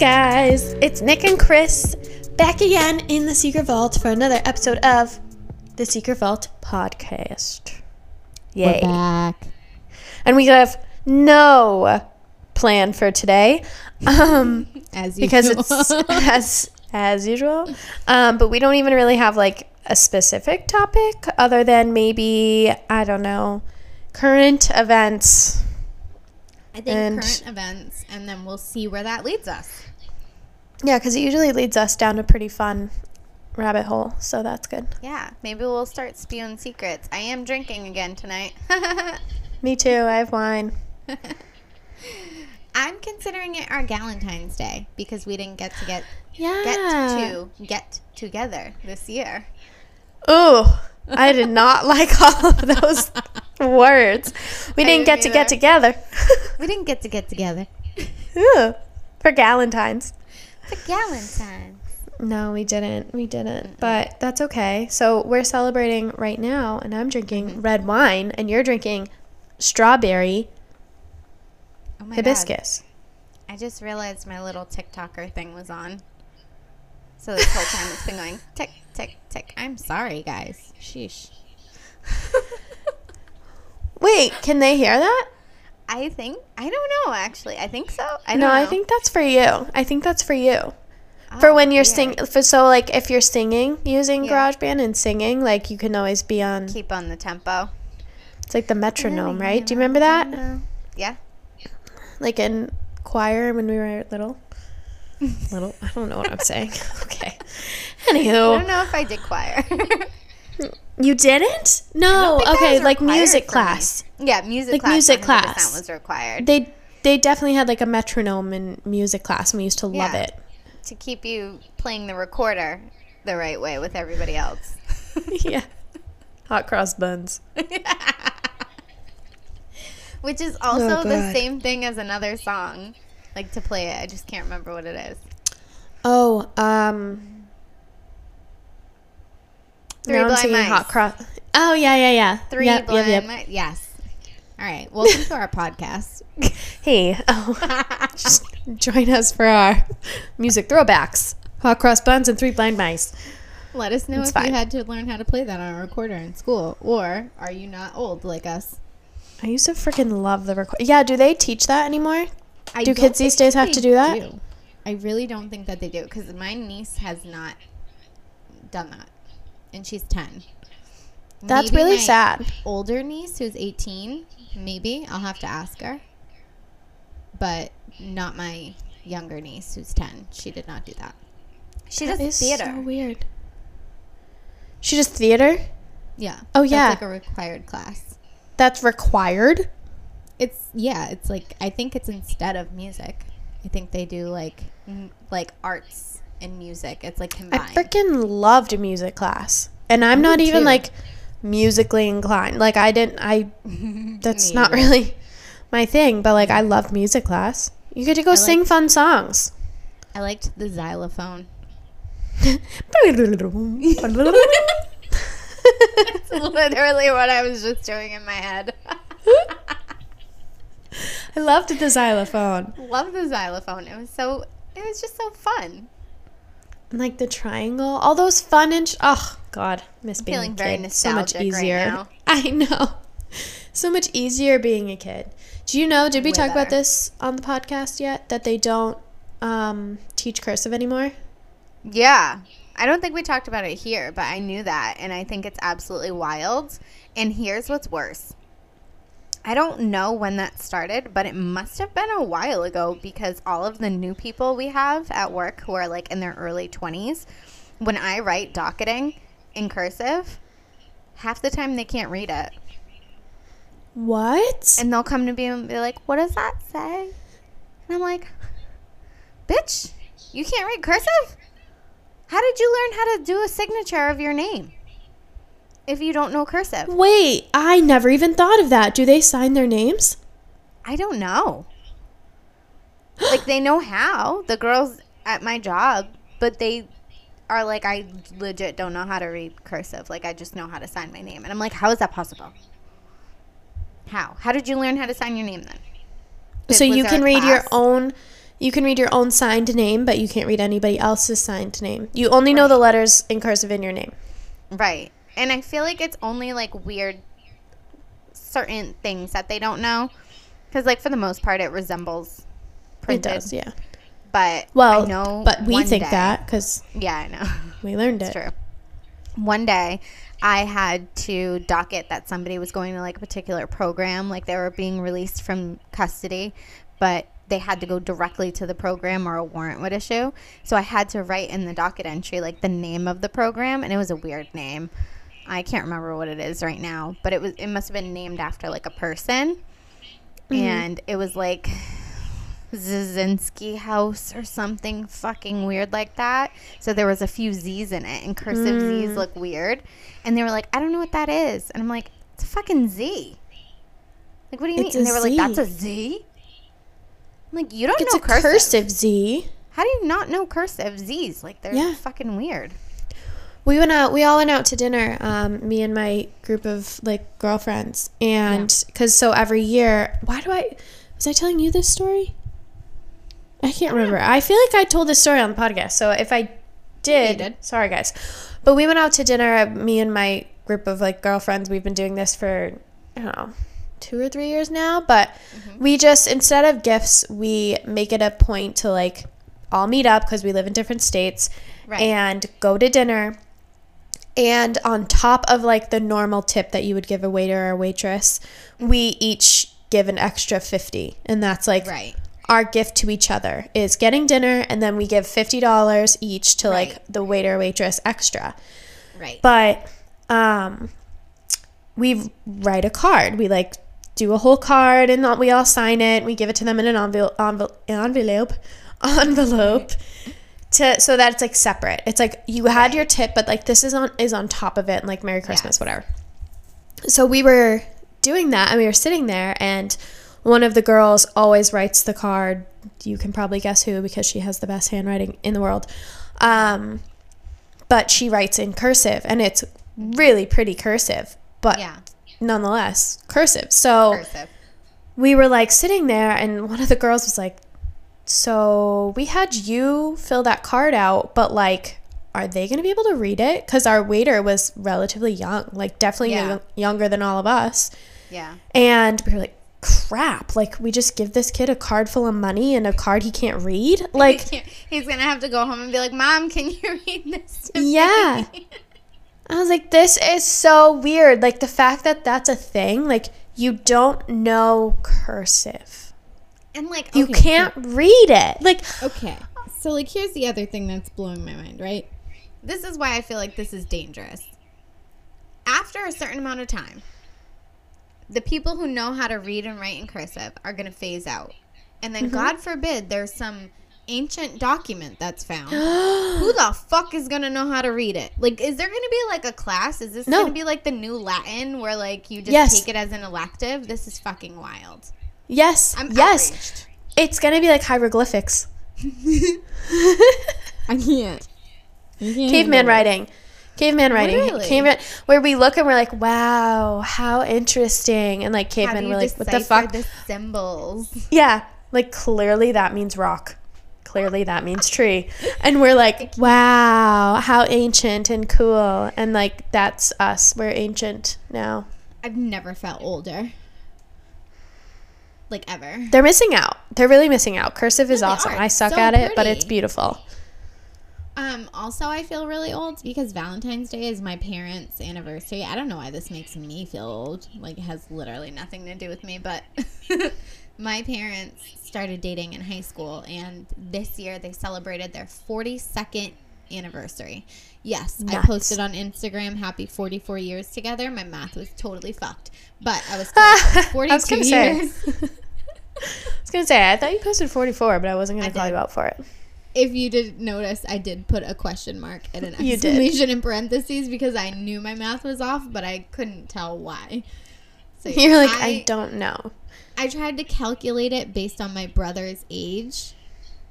Guys, it's Nick and Kris back again in the Secret Vault for another episode of the Secret Vault podcast. Yay. We're back. And we have no plan for today. Um As because it's as as usual. Um, but we don't even really have like a specific topic other than maybe I don't know current events. I think and- current events, and then we'll see where that leads us. Yeah, because it usually leads us down a pretty fun rabbit hole, so that's good. Yeah, maybe we'll start spewing secrets. I am drinking again tonight. Me too. I have wine. I'm considering it our Galentine's Day because we didn't get to get Yeah. get to get together this year. Ooh, I did not like all of those words. We I didn't get didn't to get together. We didn't get to get together Ooh, for Galentine's. For Galentine's. No, we didn't. We didn't. But that's okay. So we're celebrating right now, and I'm drinking Mm-hmm. red wine, and you're drinking strawberry Oh hibiscus. God. I just realized my little TikToker thing was on. So this whole time it's been going tick tick tick. I'm sorry, guys. Sheesh. Wait, can they hear that? I think I don't know actually. I think so. I no, don't I know. think that's for you. I think that's for you. for Oh, when you're sing for so like if you're singing using Yeah. GarageBand and singing, like you can always be on keep on the tempo. it's like the metronome, right? Do you remember that? Yeah. Like in choir when we were little. little I don't know what I'm saying. okay. Anywho. I don't know if I did choir. You didn't? No. Okay, like music for me. class. yeah, music Like class. music 100% class. was required They they definitely had like a metronome in music class and we used to love Yeah. it. to keep you playing the recorder the right way with everybody else. yeah. Hot cross buns. Which is also Oh, the same thing as another song. Like to play it. I just can't remember what it is. Oh, um Three now Blind Mice. hot cross. Oh yeah, yeah, yeah. Three Yep, yep, blind yep. mice. Yes. All right. Welcome to our podcast. Hey, oh, just join us for our music throwbacks. Hot cross buns and three blind mice. Let us know It's if fine. you had to learn how to play that on a recorder in school, or are you not old like us? I used to freaking love the record. Yeah, do they teach that anymore? I Do kids these days have to do that? do. I really don't think that they do because my niece has not done that, and she's ten. That's Maybe really my sad. Older niece who's eighteen, maybe I'll have to ask her, but not my younger niece who's ten. She did not do that. She That does is theater. so weird. She does theater. Yeah. Oh, yeah. like a required class. That's required. It's yeah. It's like I think it's instead of music. I think they do like Like arts and music. It's like combined. I freaking loved music class, and I'm oh, not even too. like musically inclined. Like I didn't. I that's not really my thing. But like I loved music class. You get to go I sing liked- fun songs. I liked the xylophone. That's literally what I was just doing in my head. I loved the xylophone. Love the xylophone. It was so. It was just so fun. Like the triangle, all those fun and sh- oh god, miss being feeling a very kid. So much nostalgic right easier. now. I know, so much easier being a kid. Do you know? Did we Way talk about this on the podcast yet? That they don't um, teach cursive anymore. Yeah. I don't think we talked about it here, but I knew that. And I think it's absolutely wild. And here's what's worse I don't know when that started, but it must have been a while ago because all of the new people we have at work who are like in their early 20s, when I write docketing in cursive, half the time they can't read it. What? And they'll come to me and be like, What does that say? And I'm like, Bitch, you can't read cursive? How did you learn how to do a signature of your name if you don't know cursive? Wait, I never even thought of that. Do they sign their names? I don't know. like, they know how, the girls at my job, but they are like, I legit don't know how to read cursive. Like, I just know how to sign my name. And I'm like, How is that possible? How? How did you learn how to sign your name then? so you can read your own You can read your own signed name, but you can't read anybody else's signed name. You only know the letters in cursive in your name. Right. And I feel like it's only like weird certain things that they don't know. Because, like, for the most part, it resembles It does, yeah. But Well, I know. but we think day- that because Yeah, I know. we learned it. true. One day, I had to docket that somebody was going to like a particular program, like they were being released from custody, but they had to go directly to the program or a warrant would issue. So I had to write in the docket entry like the name of the program, and it was a weird name. I can't remember what it is right now, but it was it must have been named after like a person, mm-hmm. and it was like Zazinski House or something fucking weird like that. So there was a few Z's in it, and cursive mm. Z's look weird. And they were like, I don't know what that is. And I'm like, it's a fucking Z. Like, what do you It's mean? And they were like, Z. that's a Z? I'm like, you don't It's know a cursive. cursive Z. How do you not know cursive Z's? Like, they're Yeah. fucking weird. We went out. We all went out to dinner. Um, me and my group of like girlfriends, and because so every year, why do I? Was I telling you this story? I can't remember. I feel like I told this story on the podcast. So if I did, did. sorry guys. But we went out to dinner. Me and my group of like girlfriends. We've been doing this for I don't know two or three years now. But we just instead of gifts, we make it a point to like all meet up because we live in different states Right. and go to dinner. And on top of like the normal tip that you would give a waiter or a waitress, we each give an extra 50. And that's like Right. our gift to each other is getting dinner and then we give $50 each to like the waiter or waitress extra. Right. But um we write a card. We like do a whole card and we all sign it. We give it to them in an envelope envelope envelope, envelope to so that it's like separate. It's like you had your tip, but like this is on is on top of it, and like Merry Christmas, Yes. whatever. So we were doing that, and we were sitting there, and one of the girls always writes the card. You can probably guess who because she has the best handwriting in the world. Um, but she writes in cursive, and it's really pretty cursive, but yeah. nonetheless cursive. So Cursive. we were like sitting there and one of the girls was like so we had you fill that card out but like are they going to be able to read it because our waiter was relatively young like definitely Yeah. young- younger than all of us Yeah. and we were like crap like we just give this kid a card full of money and a card he can't read like He can't- he's gonna have to go home and be like, "Mom, can you read this?" To me? Yeah. I was like, this is so weird. Like the fact that that's a thing, like you don't know cursive. And like, You can't read it. Like, Okay. So like here's the other thing that's blowing my mind, right? this is why I feel like this is dangerous. After a certain amount of time, the people who know how to read and write in cursive are going to phase out. And Mm-hmm. then, God forbid, there's some ancient document that's found. who the fuck is going to know how to read it? Like, is there going to be like a class? Is this No. going to be like the new Latin where like you just Yes. take it as an elective? This is fucking wild. Yes, I'm yes, outraged. it's gonna be like hieroglyphics, I can't. Can't caveman writing, caveman writing, Really? caveman. Where we look and we're like, wow, how interesting, and like How do caveman, you we're like, what the fuck? the symbols? Yeah, like clearly that means rock. Clearly that means tree. And we're like, wow, how ancient and cool. And like that's us. We're ancient now. I've never felt older. Like ever. They're missing out. They're really missing out. Cursive is No, they awesome. I suck So at it, but it's beautiful. Um, also, I feel really old because Valentine's Day is my parents' anniversary. I don't know why this makes me feel old. Like, it has literally nothing to do with me, but my parents started dating in high school, and this year they celebrated their 42nd anniversary. Yes, I posted on Instagram, happy 44 years together. My math was totally fucked, but I was told it was I was 42 years. I was gonna say I thought you posted forty four, but I wasn't gonna I call did. you out for it. if you didn't notice, I did put a question mark and an You did. exclamation in parentheses because I knew my math was off, but I couldn't tell why. So You're like, I, don't know. I tried to calculate it based on my brother's age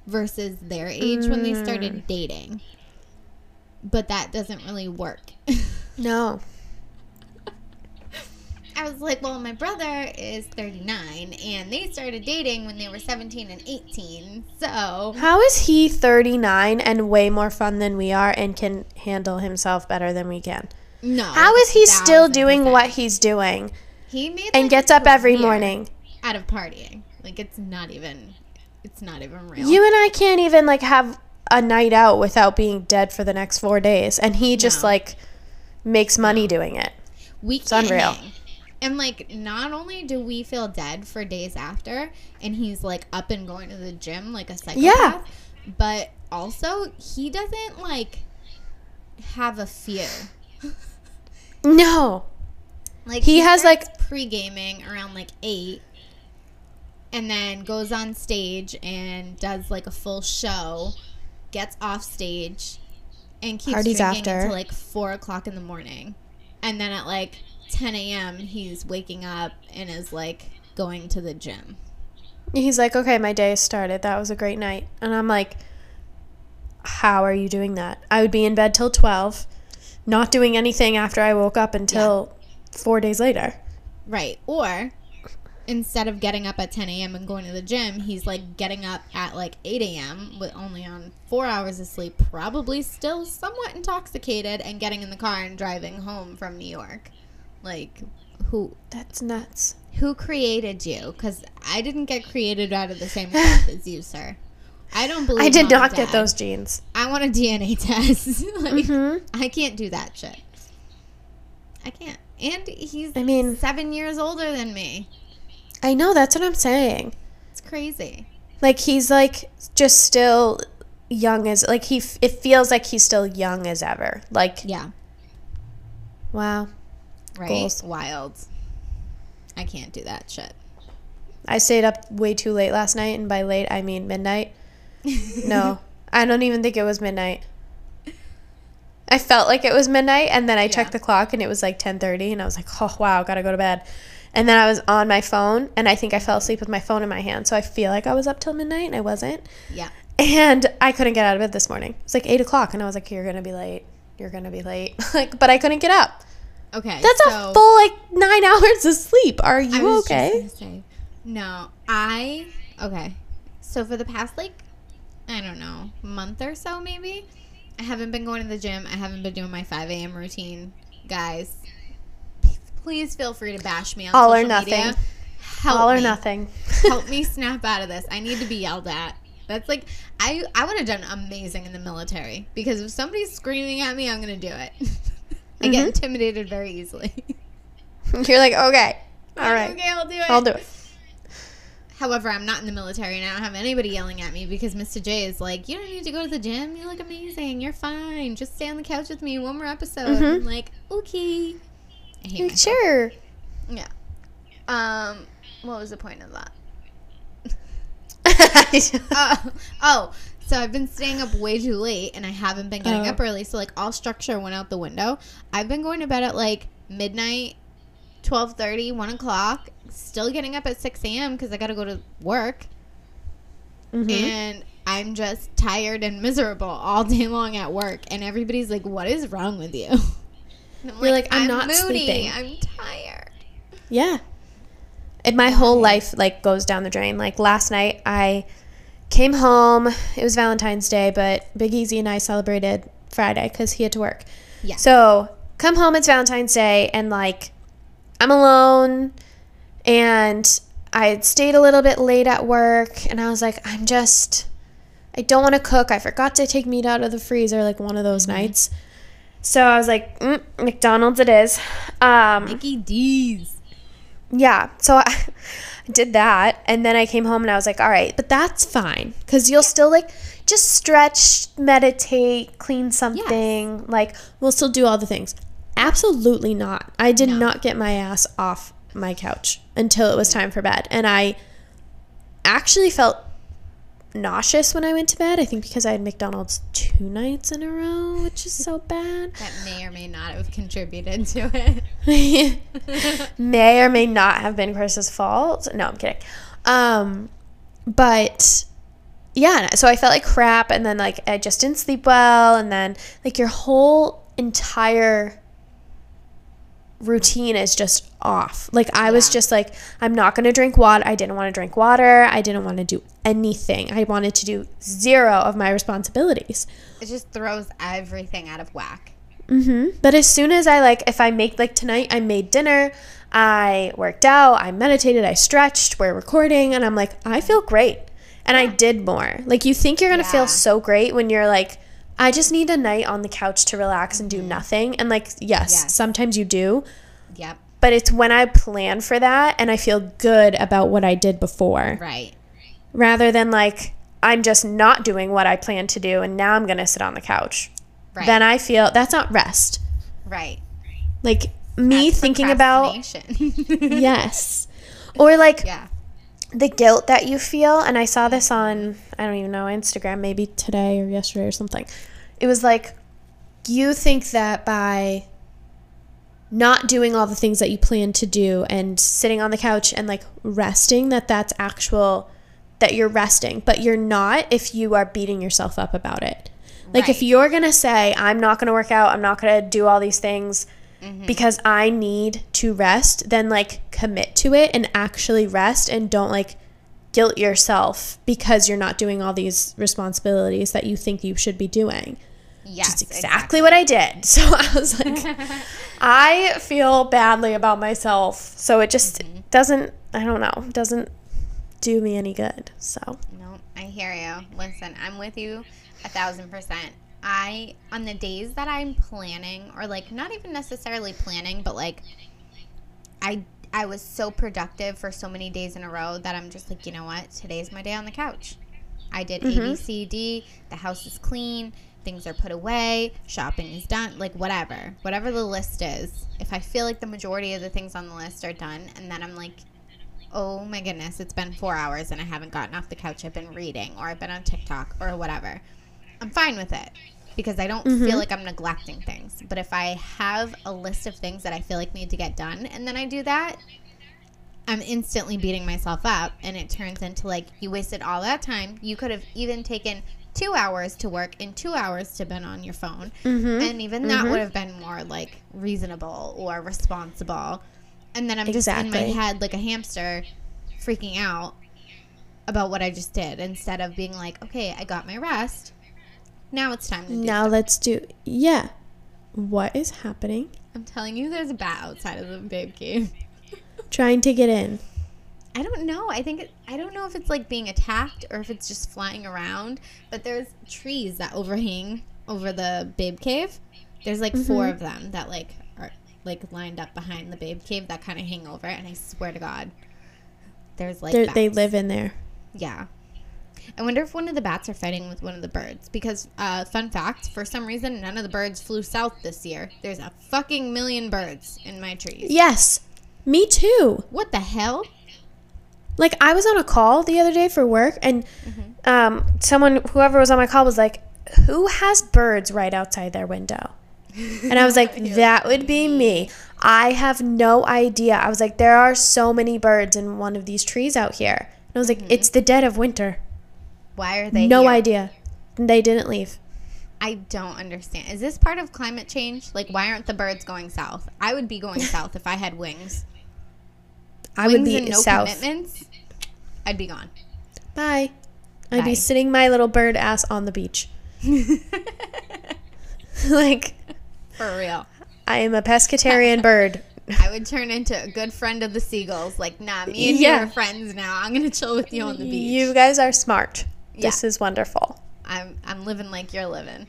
versus their age when they Mm. started dating. But that doesn't really work. No. I was like, well, my brother is 39 and they started dating when they were 17 and 18. So, How is he 39 and way more fun than we are and can handle himself better than we can? no. How is he still doing what he's doing He made and gets up every morning? out of partying. Like it's not even it's not even real. You and I can't even like have a night out without being dead for the next 4 days and he just No. like makes money doing it. we it's unreal. hang. And like not only do we feel dead for days after and he's like up and going to the gym like a psychopath, Yeah. but also he doesn't like have a few. No. Like He has, like- pre-gaming around like 8 and then goes on stage and does like a full show, gets off stage and keeps Parties drinking after. until like 4 o'clock in the morning. And then at like 10 a.m. he's waking up and is like going to the gym. He's like, "Okay, my day started. That was a great night." And I'm like, "How are you doing that?" I would be in bed till 12, not doing anything after I woke up until 4 days later. Right. Or instead of getting up at 10 a.m. and going to the gym, he's like getting up at like 8 a.m. with only on four hours of sleep, probably still somewhat intoxicated, and getting in the car and driving home from New York. Like, who That's nuts. who created you? Because I didn't get created out of the same cloth as you, sir. I don't believe. I did not get those genes. I want a DNA test. like, Mhm. I can't do that shit. I can't. And he's I mean- seven years older than me. I know that's what I'm saying. It's crazy. Like he's like just still young as like he f- it feels like he's still young as ever. Like Yeah. wow. Right? Goals. Wild. I can't do that shit. I stayed up way too late last night and by late I mean midnight. No. I don't even think it was midnight. I felt like it was midnight and then I checked the clock and it was like 10:30 and I was like, "Oh, wow, got to go to bed." And then I was on my phone and I think I fell asleep with my phone in my hand. So I feel like I was up till midnight and I wasn't. Yeah. And I couldn't get out of bed this morning. It's like eight o'clock, and I was like, "You're gonna be late. You're gonna be late." like, but I couldn't get up. Okay. That's so a full like nine hours of sleep. Are I you was okay? say, no, I okay. So for the past like I don't know month or so maybe, I haven't been going to the gym. I haven't been doing my 5 a.m. routine, guys. Please feel free to bash me on All or nothing. media. Help All or me. nothing. Help me snap out of this. I need to be yelled at. That's like I I would have done amazing in the military because if somebody's screaming at me, I'm gonna do it. I get Mhm. intimidated very easily. You're like, okay, all right, Okay, I'll do it. I'll do it. However, I'm not in the military and I don't have anybody yelling at me because Mr. J is like, You don't need to go to the gym. You look amazing. You're fine. Just stay on the couch with me one more episode. Mhm. I'm like, Okay. I hate Like, sure. Yeah. Um, what was the point of that? Mm-hmm. oh, oh, so I've been staying up way too late and I haven't been getting Oh. up early. So, like, all structure went out the window. I've been going to bed at like midnight, 12.30, 1 o'clock, still getting up at 6 a.m. because I got to go to work. Mhm. And I'm just tired and miserable all day long at work. And everybody's like, what is wrong with you? And I'm You're like, "I'm not sleeping." I'm tired. Yeah. And my whole life like goes down the drain. Like last night I came home. It was Valentine's Day, but Big Easy and I celebrated Friday cuz he had to work. Yeah. So, come home it's Valentine's Day and like I'm alone and I had stayed a little bit late at work and I was like I'm just I don't want to cook. I forgot to take meat out of the freezer like one of those nights. So I was like, mm, McDonald's it is. Um, Mickey D's. yeah, so I did that, and then I came home and I was like, all right, but that's fine because you'll still like just stretch, meditate, clean something. Like we'll still do all the things. Absolutely not. I did No. not get my ass off my couch until it was time for bed, and I actually felt nauseous when I went to bed. I think because I had McDonald's two nights in a row, which is so bad. That may or may not have contributed to it. may or may not have been Kris's fault. No, I'm kidding. Um, but yeah, so I felt like crap, and then like I just didn't sleep well, and then like your whole entire routine is just off. Like I was just like I'm not going to drink water. I didn't want to drink water. I didn't want to do anything. I wanted to do zero of my responsibilities. It just throws everything out of whack. hmm But as soon as I like, if I make like tonight, I made dinner, I worked out, I meditated, I stretched, we're recording, and I'm like, I feel great. And I did more. Like, you think you're gonna Yeah. feel so great when you're like, I just need a night on the couch to relax and do mm-hmm. nothing. And like, yes, Yes. sometimes you do. Yep. But it's when I plan for that and I feel good about what I did before Right. rather than like, I'm just not doing what I planned to do and now I'm gonna sit on the couch. Right. Then I feel that's not rest. right. Like me That's thinking about yes. Or like yeah. the guilt that you feel and I saw mm-hmm. this on I don't even know Instagram maybe today or yesterday or something. It was like you think that by not doing all the things that you plan to do and sitting on the couch and like resting that that's actual that you're resting, but you're not if you are beating yourself up about it. Like if you're going to say I'm not going to work out, I'm not going to do all these things Mm-hmm. because I need to rest, then like commit to it and actually rest and don't like guilt yourself because you're not doing all these responsibilities that you think you should be doing. Yes. Just exactly, what I did. So I was like, I feel badly about myself. So it just Mm-hmm. doesn't, I don't know, doesn't do me any good. So No, I hear you. Listen, I'm with you a thousand percent. I, on the days that I'm planning, or like not even necessarily planning, but like I, I was so productive for so many days in a row that I'm just like, you know what? Today's my day on the couch. I did A, B, C, D. The house is clean. Things are put away. Shopping is done. Like whatever, whatever the list is. If I feel like the majority of the things on the list are done, and then I'm like, oh my goodness, it's been four hours and I haven't gotten off the couch. I've been reading or I've been on TikTok or whatever. I'm fine with it because I don't feel mm-hmm. like I'm neglecting things. But if I have a list of things that I feel like need to get done and then I do that, I'm instantly beating myself up and it turns into like you wasted all that time. You could have even taken two hours to work and two hours to been on your phone. Mm-hmm. And even that mm-hmm. would have been more like reasonable or responsible. And then I'm just in my head like a hamster freaking out about what I just did instead of being like, okay, I got my rest. Now it's time to do now let's do, yeah. What is happening? I'm telling you, there's a bat outside of the babe cave. Trying to get in. I don't know. I think it, I don't know if it's like being attacked or if it's just flying around. But there's trees that overhang over the babe cave. There's like four Mm-hmm. of them that like are like lined up behind the babe cave that kind of hang over it. And I swear to God, there's like they live in there. Yeah. I wonder if one of the bats are fighting with one of the birds. Because, uh, fun fact, for some reason, none of the birds flew south this year. There's a fucking million birds in my trees. Yes. Me too. What the hell? Like I was on a call the other day for work, and um, someone, whoever was on my call, was like, "Who has birds right outside their window?" And I was like, "That would be me." I have no idea. I was like, "There are so many birds in one of these trees out here." And I was like, "It's the dead of winter." Why are they no here? idea. They didn't leave. I don't understand. Is this part of climate change? Like, why aren't the birds going south? I would be going south if I had wings. I wings would be no south. commitments. I'd be gone. Bye. I'd Bye. be sitting my little bird ass on the beach. like For real. I am a pescatarian bird. I would turn into a good friend of the seagulls. Like, nah, me and Yeah. you are friends now. I'm gonna chill with you on the beach. You guys are smart. Yeah. This is wonderful. I'm I'm living like you're living.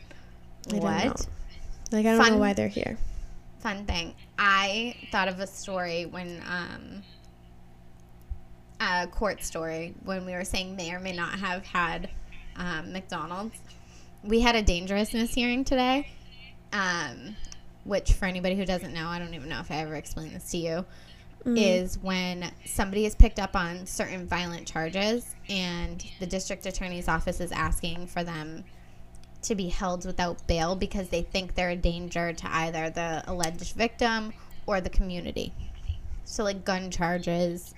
I don't what? know. Like I don't Fun. know why they're here. Fun thing. I thought of a story when um a court story when we were saying may or may not have had um, McDonald's. We had a dangerousness hearing today, um, which for anybody who doesn't know, I don't even know if I ever explained this to you, is when somebody is picked up on certain violent charges and the district attorney's office is asking for them to be held without bail because they think they're a danger to either the alleged victim or the community. So, like gun charges,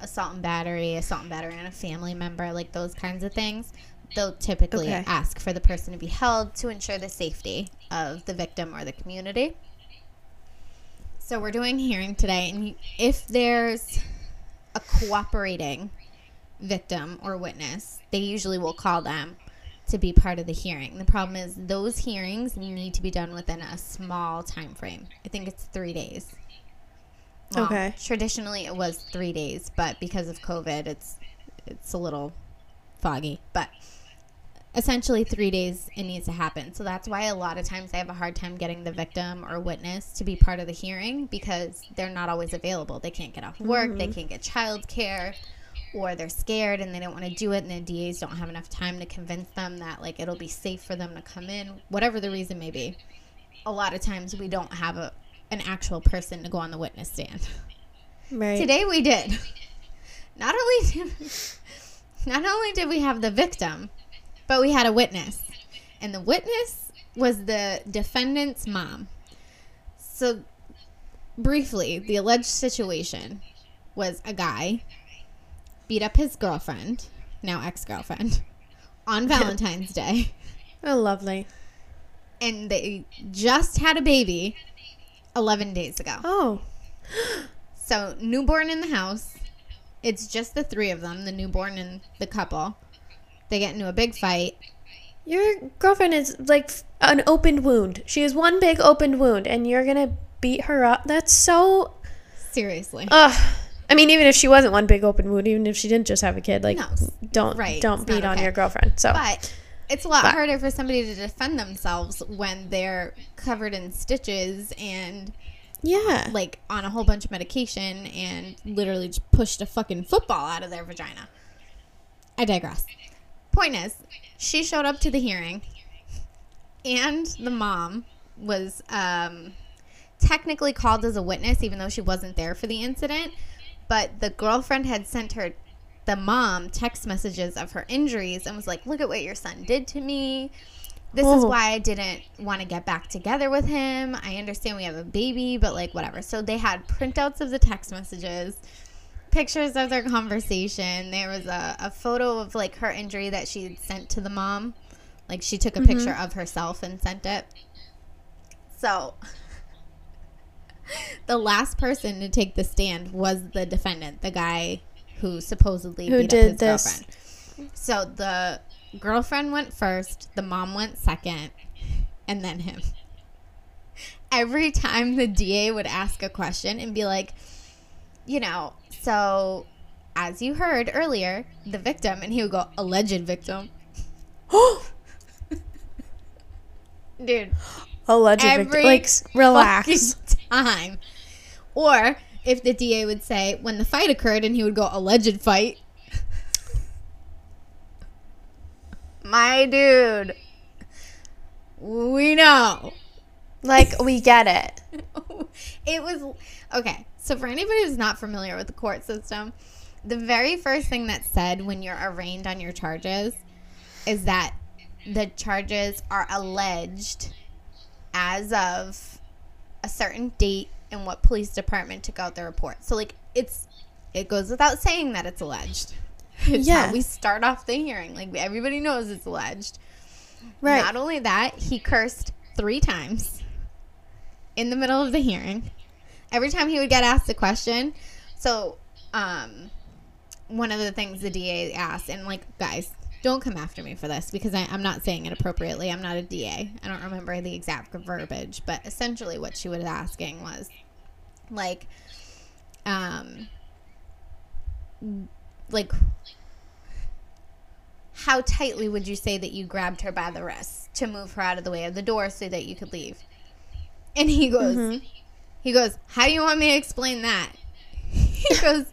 assault and battery, assault and battery on a family member, like those kinds of things. They'll typically Okay. ask for the person to be held to ensure the safety of the victim or the community. So we're doing hearing today, and if there's a cooperating victim or witness, they usually will call them to be part of the hearing. The problem is those hearings need to be done within a small time frame. I think it's three days. Okay. Traditionally, it was three days, but because of COVID, it's it's a little foggy. But essentially, three days it needs to happen. So that's why a lot of times I have a hard time getting the victim or witness to be part of the hearing because they're not always available. They can't get off work. They mm-hmm. can't get child care or they're scared and they don't want to do it and the DAs don't have enough time to convince them that like it'll be safe for them to come in whatever the reason may be a lot of times we don't have a an actual person to go on the witness stand Right. today we did not only did not only did we have the victim but we had a witness and the witness was the defendant's mom so briefly the alleged situation was a guy beat up his girlfriend, now ex girlfriend, on Valentine's Day. Oh, lovely. And they just had a baby 11 days ago. Oh, So, newborn in the house. It's just the three of them, the newborn and the couple. They get into a big fight. your girlfriend is like an open wound. She has one big open wound, and you're gonna beat her up. That's so. Seriously. Ugh. I mean, even if she wasn't one big open wound, even if she didn't just have a kid, like No, don't right, don't beat not on your girlfriend. So But it's a lot But- harder for somebody to defend themselves when they're covered in stitches and yeah, like on a whole bunch of medication and literally just pushed a fucking football out of their vagina. I digress. Point is, she showed up to the hearing, and the mom was um, technically called as a witness, even though she wasn't there for the incident. But the girlfriend had sent her, the mom, text messages of her injuries and was like, Look at what your son did to me. This is Oh. why I didn't want to get back together with him. I understand we have a baby, but like, whatever. So they had printouts of the text messages pictures of their conversation. There was a, a photo of like her injury that she had sent to the mom. Like she took a mm-hmm. picture of herself and sent it. So the last person to take the stand was the defendant, the guy who supposedly Who beat did up his this. girlfriend. So the girlfriend went first, the mom went second, and then him. Every time the DA would ask a question and be like, you know, so as you heard earlier, the victim, and he would go, alleged victim. Dude, alleged victim. every Like relax. time. Or if the DA would say, when the fight occurred, and he would go, alleged fight. My dude, we know. Like we get it. it was okay. So for anybody who's not familiar with the court system, the very first thing that's said when you're arraigned on your charges is that the charges are alleged as of a certain date and what police department took out the report. So like it's it goes without saying that it's alleged. It's Yeah. how we start off the hearing. Like everybody knows it's alleged. Right. Not only that, he cursed three times in the middle of the hearing. Every time he would get asked a question. So, um, one of the things the DA asked, and like, guys, don't come after me for this because I, I'm not saying it appropriately. I'm not a DA. I don't remember the exact verbiage, but essentially what she was asking was like, um, like, how tightly would you say that you grabbed her by the wrist to move her out of the way of the door so that you could leave? And he goes, he goes, how do you want me to explain that? he goes,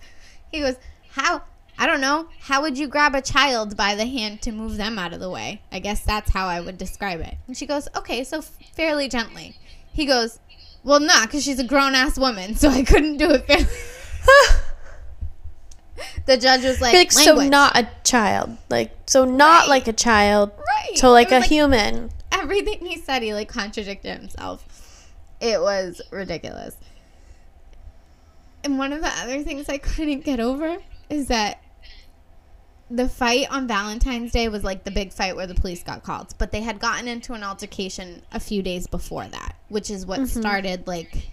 he goes, how? I don't know. How would you grab a child by the hand to move them out of the way? I guess that's how I would describe it. And she goes, okay, so fairly gently. He goes, well, not because she's a grown ass woman, so I couldn't do it fairly. the judge was like, like so not a child. Like so not Right. like a child. right. So like a was human. everything he said, he like contradicted himself. It was ridiculous. And one of the other things I couldn't get over is that the fight on Valentine's Day was like the big fight where the police got called, but they had gotten into an altercation a few days before that, which is what mm-hmm. started like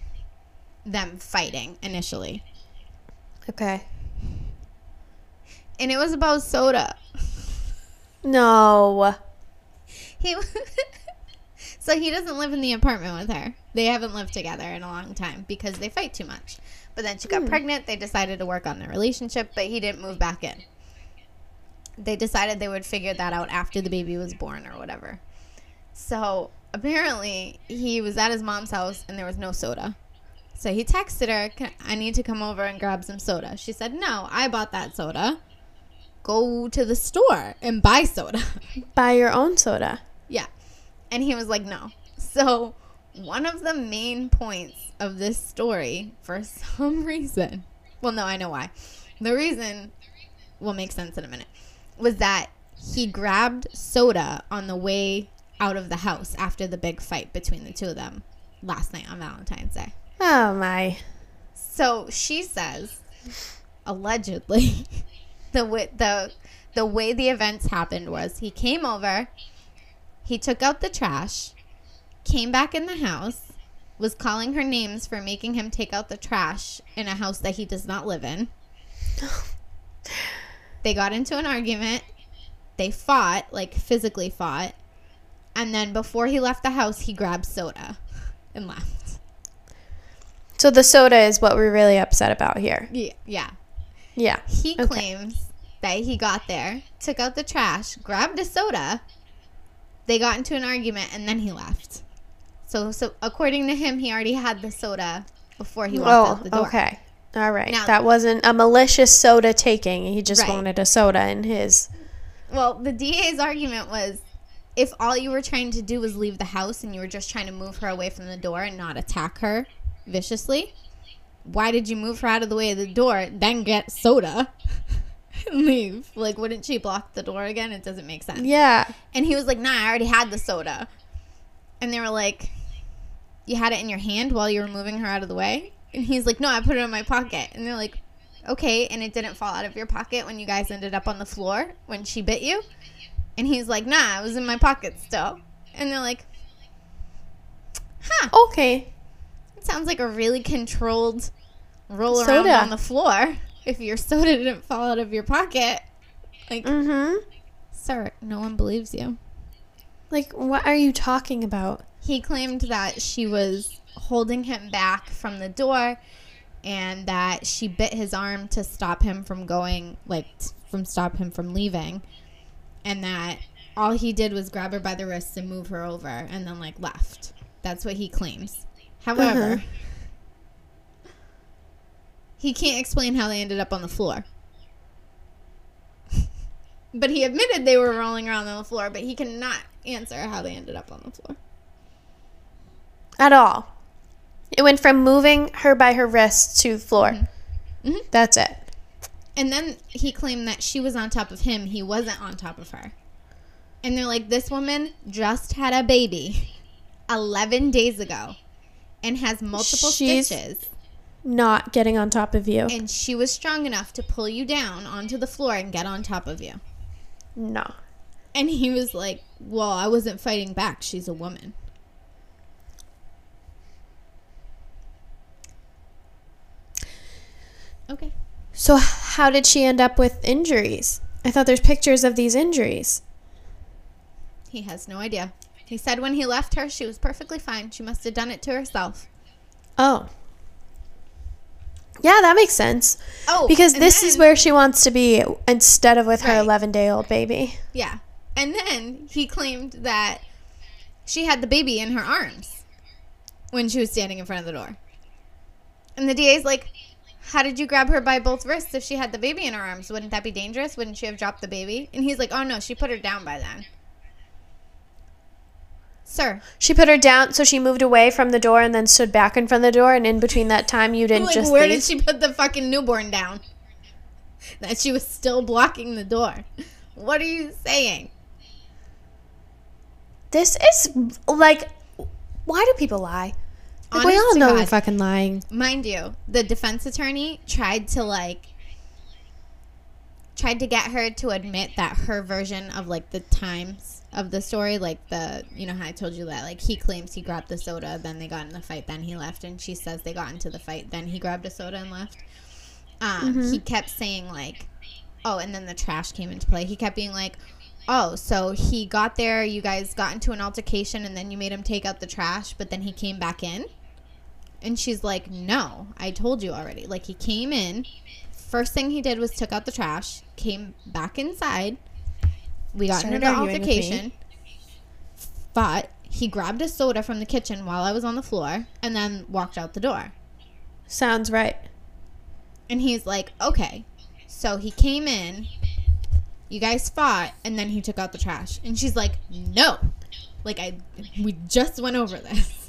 them fighting initially. Okay. And it was about soda. No. He So he doesn't live in the apartment with her. They haven't lived together in a long time because they fight too much. But then she got hmm. pregnant. They decided to work on their relationship, but he didn't move back in. They decided they would figure that out after the baby was born or whatever. So apparently, he was at his mom's house and there was no soda. So he texted her, I need to come over and grab some soda. She said, No, I bought that soda. Go to the store and buy soda. Buy your own soda. Yeah. And he was like, no. So, one of the main points of this story, for some reason, well, no, I know why. The reason will make sense in a minute, was that he grabbed soda on the way out of the house after the big fight between the two of them last night on Valentine's Day. Oh my. So she says, allegedly, the way the the way the events happened was he came over, he took out the trash, came back in the house, was calling her names for making him take out the trash in a house that he does not live in. They got into an argument. They fought, like physically fought. And then before he left the house, he grabbed soda and left. So the soda is what we're really upset about here. Yeah. Yeah. Yeah. He Okay. claims that he got there, took out the trash, grabbed a soda. They got into an argument and then he left. So, so according to him, he already had the soda before he walked out oh, the Oh, door. okay. All right. Now- that wasn't a malicious soda taking. He just Right. wanted a soda in his. Well, the DA's argument was if all you were trying to do was leave the house and you were just trying to move her away from the door and not attack her viciously, why did you move her out of the way of the door, then get soda and leave? Like, wouldn't she block the door again? It doesn't make sense. Yeah. And he was like, nah, I already had the soda. And they were like, you had it in your hand while you were moving her out of the way? And he's like, no, I put it in my pocket. And they're like, okay. And it didn't fall out of your pocket when you guys ended up on the floor when she bit you? And he's like, nah, it was in my pocket still. And they're like, huh, Okay. it sounds like a really controlled roll around Soda. on the floor. If your soda didn't fall out of your pocket. Like, Mm-hmm. sir, no one believes you. Like, what are you talking about? he claimed that she was holding him back from the door and that she bit his arm to stop him from going like from stop him from leaving. And that all he did was grab her by the wrists and move her over and then like left. That's what he claims. However Uh-huh. he can't explain how they ended up on the floor. But he admitted they were rolling around on the floor but he cannot answer how they ended up on the floor. At all. It went from moving her by her wrists to the floor. Mhm. That's it. And then he claimed that she was on top of him. He wasn't on top of her. And they're like, this woman just had a baby 11 days ago and has multiple She's- stitches. Not getting on top of you. And she was strong enough to pull you down onto the floor and get on top of you. No. And he was like, well, I wasn't fighting back. She's a woman. Okay. So how did she end up with injuries? I thought there's pictures of these injuries. He has no idea. He said when he left her, she was perfectly fine. She must have done it to herself. Oh. Yeah, that makes sense. Oh, Because this is where she wants to be instead of with her Right. 11 day old baby. Yeah. And then he claimed that she had the baby in her arms when she was standing in front of the door. And the DA's like, How did you grab her by both wrists if she had the baby in her arms? Wouldn't that be dangerous? Wouldn't she have dropped the baby? And he's like, Oh no, she put her down by then. Sir, She put her down, so she moved away from the door and then stood back in front of the door. And in between that time, you didn't like, just where leave. did she put the fucking newborn down? That she was still blocking the door. What are you saying? This is like, why do people lie? Like, we all know God. they're fucking lying. mind you, the defense attorney tried to like tried to get her to admit that her version of like the times of the story, like the you know how I told you that like he claims he grabbed the soda, then they got in the fight, then he left, and she says they got into the fight, then he grabbed a soda and left. Um, He kept saying like, oh, and then the trash came into play. He kept being like, oh, so he got there, you guys got into an altercation, and then you made him take out the trash, but then he came back in. And she's like, no, I told you already. Like he came in, first thing he did was took out the trash, came back inside. We got Started into an arguing with me. altercation. But he grabbed a soda from the kitchen while I was on the floor and then walked out the door. Sounds right. And he's like, okay. So he came in, you guys fought, and then he took out the trash. And she's like, no. Like, I, we just went over this.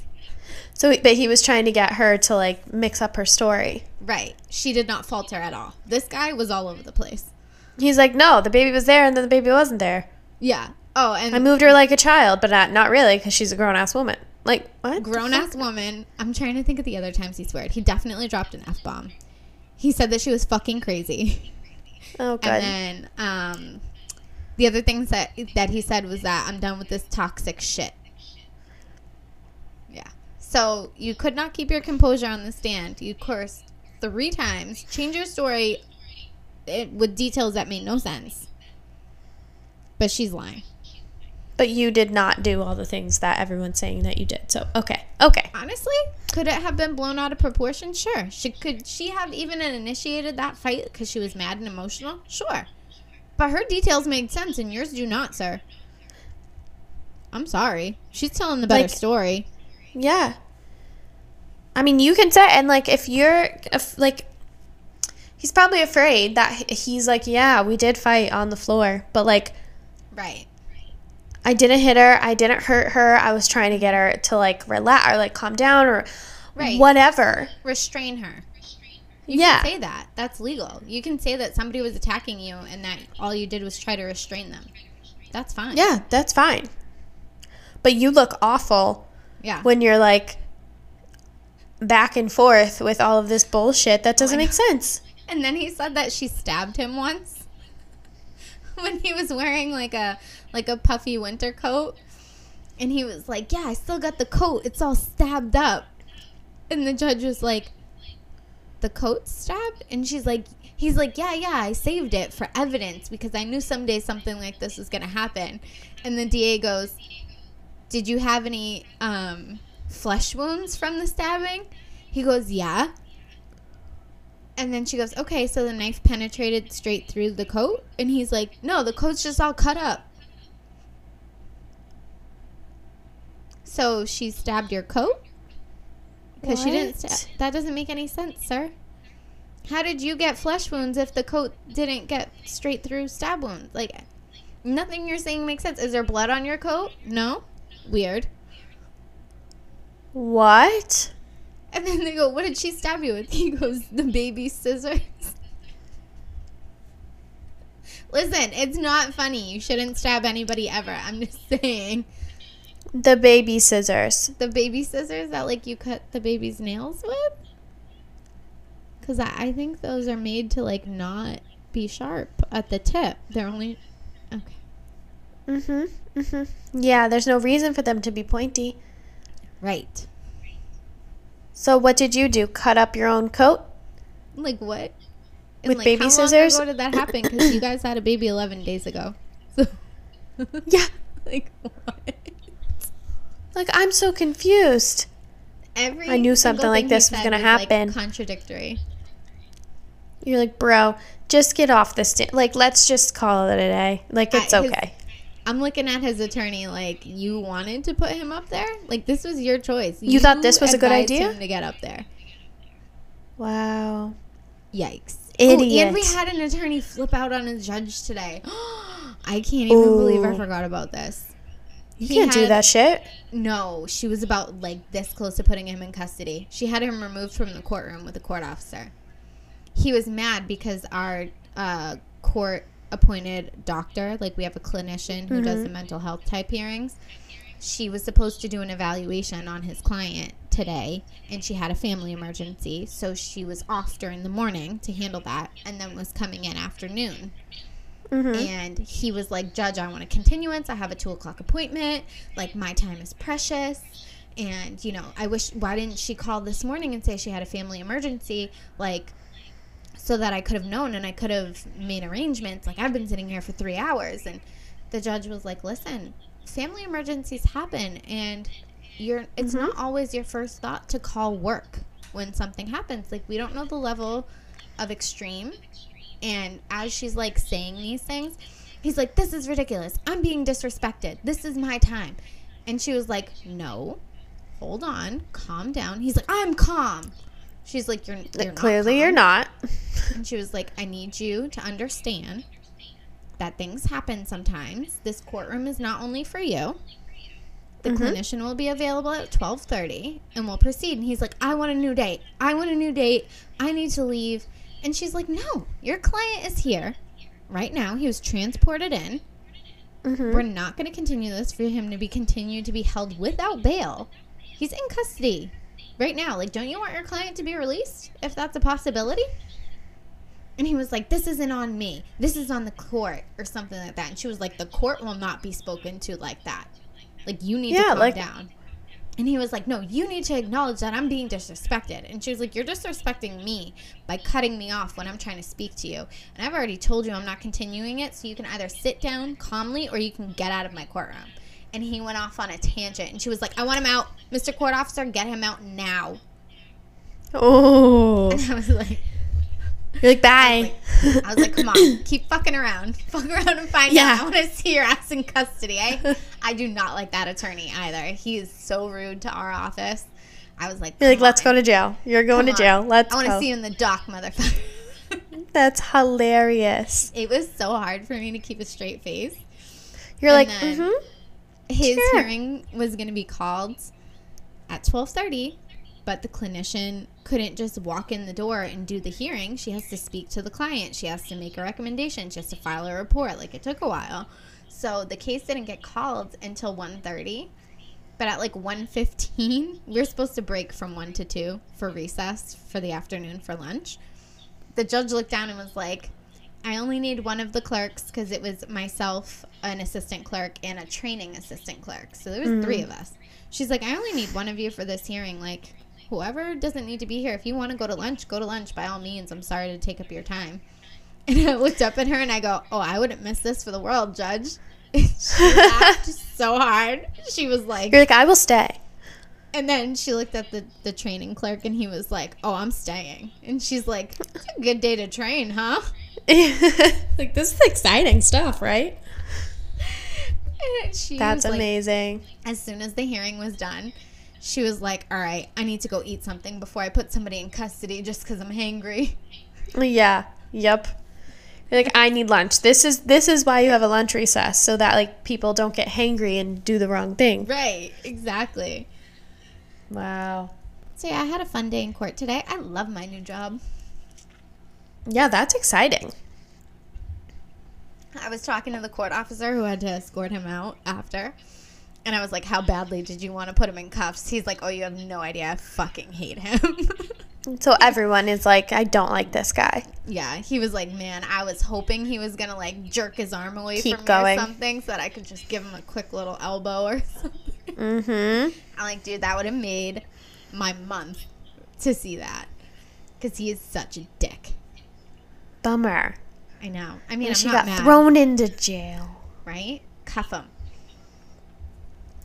So, but he was trying to get her to like mix up her story. Right. She did not falter at all. This guy was all over the place. He's like, no, the baby was there, and then the baby wasn't there. Yeah. Oh, and I moved her like a child, but not not really, because she's a grown ass woman. Like what? Grown ass woman. I'm trying to think of the other times he sweared. He definitely dropped an F bomb. He said that she was fucking crazy. Oh god. And then um, the other things that that he said was that I'm done with this toxic shit. So you could not keep your composure on the stand. You cursed three times. Change your story it, with details that made no sense. But she's lying. but you did not do all the things that everyone's saying that you did. So okay, okay. Honestly, could it have been blown out of proportion? Sure. She could she have even initiated that fight because she was mad and emotional? Sure. But her details made sense and yours do not, sir. I'm sorry. She's telling the better Like- story. Yeah. I mean, you can say, and like, if you're, if, like, he's probably afraid that he's like, yeah, we did fight on the floor, but like, Right. I didn't hit her, I didn't hurt her, I was trying to get her to like relax or like calm down or Right. whatever. Restrain her. You Yeah. can say that. That's legal. You can say that somebody was attacking you and that all you did was try to restrain them. That's fine. Yeah, that's fine. But you look awful Yeah. when you're like back and forth with all of this bullshit that doesn't make sense. And then he said that she stabbed him once when he was wearing like a like a puffy winter coat. And he was like, "Yeah, I still got the coat. It's all stabbed up." And the judge was like, "The coat stabbed?" And she's like, "He's like, yeah, yeah, I saved it for evidence because I knew someday something like this was gonna happen." And the DA goes, "Did you have any um, flesh wounds from the stabbing?" He goes, "Yeah." And then she goes, okay, so the knife penetrated straight through the coat? And he's like, no, the coat's just all cut up. So she stabbed your coat? Because she didn't. Sta- that doesn't make any sense, sir. How did you get flesh wounds if the coat didn't get straight through stab wounds? Like, nothing you're saying makes sense. Is there blood on your coat? No? Weird. What? And then they go, What did she stab you with? He goes, The baby scissors. Listen, it's not funny. You shouldn't stab anybody ever. I'm just saying. The baby scissors. The baby scissors that, like, you cut the baby's nails with? Because I, I think those are made to, like, not be sharp at the tip. They're only. Okay. Mm-hmm. Mm-hmm. Yeah, there's no reason for them to be pointy. Right. So what did you do? Cut up your own coat? Like, what? With like, baby how scissors? How did that happen? Because you guys had a baby 11 days ago. So. Yeah. like, what? Like I'm so confused. Every I knew something like this was gonna like, happen. contradictory. You're like, bro, just get off the stand. Like, let's just call it a day. Like, it's okay. I'm looking at his attorney like you wanted to put him up there. Like this was your choice. You thought this was a good idea? him to get up there. Wow. Yikes! Idiot. Oh, and we had an attorney flip out on a judge today. I can't even believe I forgot about this. You He can't do that shit. No, she was about like this close to putting him in custody. She had him removed from the courtroom with a court officer. He was mad because our uh, court appointed doctor, like we have a clinician who does the mental health type hearings. she was supposed to do an evaluation on his client today and she had a family emergency so she was off during the morning to handle that and then was coming in afternoon. Mhm. and he was like judge i want a continuance. I have a two o'clock appointment. Like my time is precious. And you know i wish why didn't she call this morning and say she had a family emergency? Like so that i could have known and i could have made arrangements like i've been sitting here for three hours and the judge was like listen family emergencies happen and you're it's mm-hmm. not always your first thought to call work when something happens like we don't know the level of extreme and as she's like saying these things, he's like, This is ridiculous. I'm being disrespected. This is my time. And she was like, No, hold on, calm down. He's like, I'm calm. She's like, You're, you're not Clearly, you're not. And she was like, I need you to understand that things happen sometimes. This courtroom is not only for you. The Mhm. clinician will be available at 12:30 and we'll proceed. And he's like, "I want a new date. I want a new date. I need to leave." And she's like, "No, your client is here right now. He was transported in. Mhm. We're not going to continue this for him to be continued to be held without bail. He's in custody right now. Like, don't you want your client to be released if that's a possibility? And he was like, This isn't on me. This is on the court or something like that. And she was like, The court will not be spoken to like that. Like, you need to Yeah, calm like- down. And he was like, No, you need to acknowledge that I'm being disrespected. And she was like, You're disrespecting me by cutting me off when I'm trying to speak to you. And I've already told you I'm not continuing it. So you can either sit down calmly or you can get out of my courtroom. And he went off on a tangent. And she was like, I want him out. Mr. Court Officer, get him out now. Oh. And I was like, You're like, bye. I was like, come on, keep fucking around. Fuck around and find Yeah. out. I want to see your ass in custody. I, I do not like that attorney either. He is so rude to our office. I was like, You're like, "Come let's go to jail. You're going Come to jail. on. Let's I want to see you in the dock, motherfucker. That's hilarious. it was so hard for me to keep a straight face. You're And like, then- mm-hmm. His Sure. hearing was going to be called at 12:30, but the clinician couldn't just walk in the door and do the hearing. She has to speak to the client. She has to make a recommendation. She has to file a report. Like it took a while. So the case didn't get called until 1:30. But at like 1:15, we're supposed to break from 1 to 2 for recess for the afternoon for lunch. The judge looked down and was like, I only need one of the clerks because it was myself, an assistant clerk, and a training assistant clerk. So there was mm-hmm. three of us. She's like, I only need one of you for this hearing. Like, whoever doesn't need to be here, if you want to go to lunch, go to lunch by all means. I'm sorry to take up your time. And I looked up at her and I go, Oh, I wouldn't miss this for the world, Judge. she laughed so hard. She was like, You're like, I will stay. and then she looked at the, the training clerk and he was like, Oh, I'm staying. And she's like, It's a good day to train, huh? like, this is exciting stuff, right? That's like, amazing. as soon as the hearing was done, she was like, All right, I need to go eat something before I put somebody in custody just because I'm hangry. Yeah. Yep. You're like, I need lunch. This is this is why you have a lunch recess, so that like people don't get hangry and do the wrong thing. Right, exactly. Wow. So, yeah, I had a fun day in court today. I love my new job. Yeah, that's exciting. I was talking to the court officer who had to escort him out after. And I was like, How badly did you want to put him in cuffs? He's like, Oh, you have no idea. I fucking hate him. So everyone is like, I don't like this guy. yeah, he was like, Man, I was hoping he was going to like jerk his arm away Keep from going. me or something so that I could just give him a quick little elbow or something. Mm-hmm. I'm like, Dude, that would have made my month to see that. Because he is such a dick. Bummer. I know. I mean, she got mad, thrown into jail. right? Cuff him.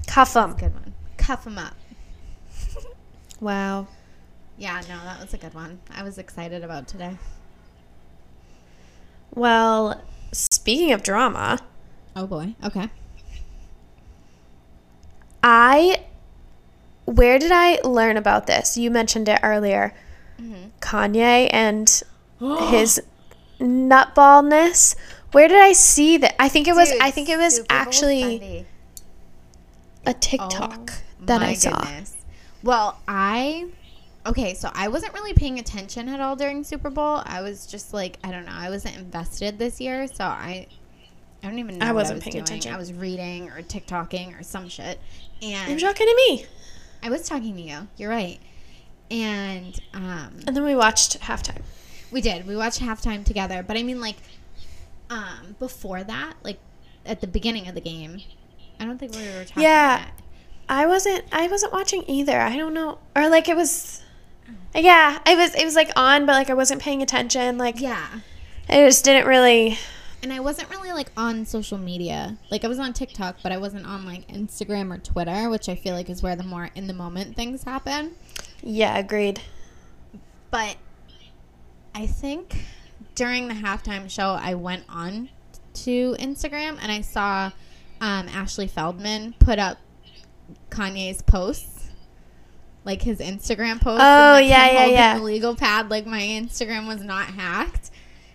Cuff him. Good one. Cuff him up. Wow. Yeah, no, that was a good one. I was excited about today. Well, speaking of drama, Oh boy. Okay. I where did I learn about this? You mentioned it earlier. Mm-hmm. Kanye and his nutballness. Where did I see that? I think it was. I think it was actually a TikTok that I saw. Oh Well, I okay, so I wasn't really paying attention at all during Super Bowl. I was just like, I don't know, I wasn't invested this year, so I I don't even know. I wasn't was paying doing. attention. I was reading or TikToking or some shit, You're and talking to me. I was talking to you. You're right. And um, And then we watched halftime. We did. We watched halftime together. But I mean, like, um, before that, like at the beginning of the game, I don't think we were talking. Yeah. I wasn't I wasn't watching either. I don't know. Or like it was Yeah, it was it was like on but like I wasn't paying attention. Like Yeah. I just didn't really And I wasn't really like on social media. Like I was on TikTok, but I wasn't on like Instagram or Twitter, which I feel like is where the more in the moment things happen. Yeah, agreed. But I think during the halftime show, I went on to Instagram and I saw um, Ashley Feldman put up Kanye's posts, like his Instagram posts. Oh, and, like, yeah, yeah, yeah. The legal pad, like my Instagram was not hacked,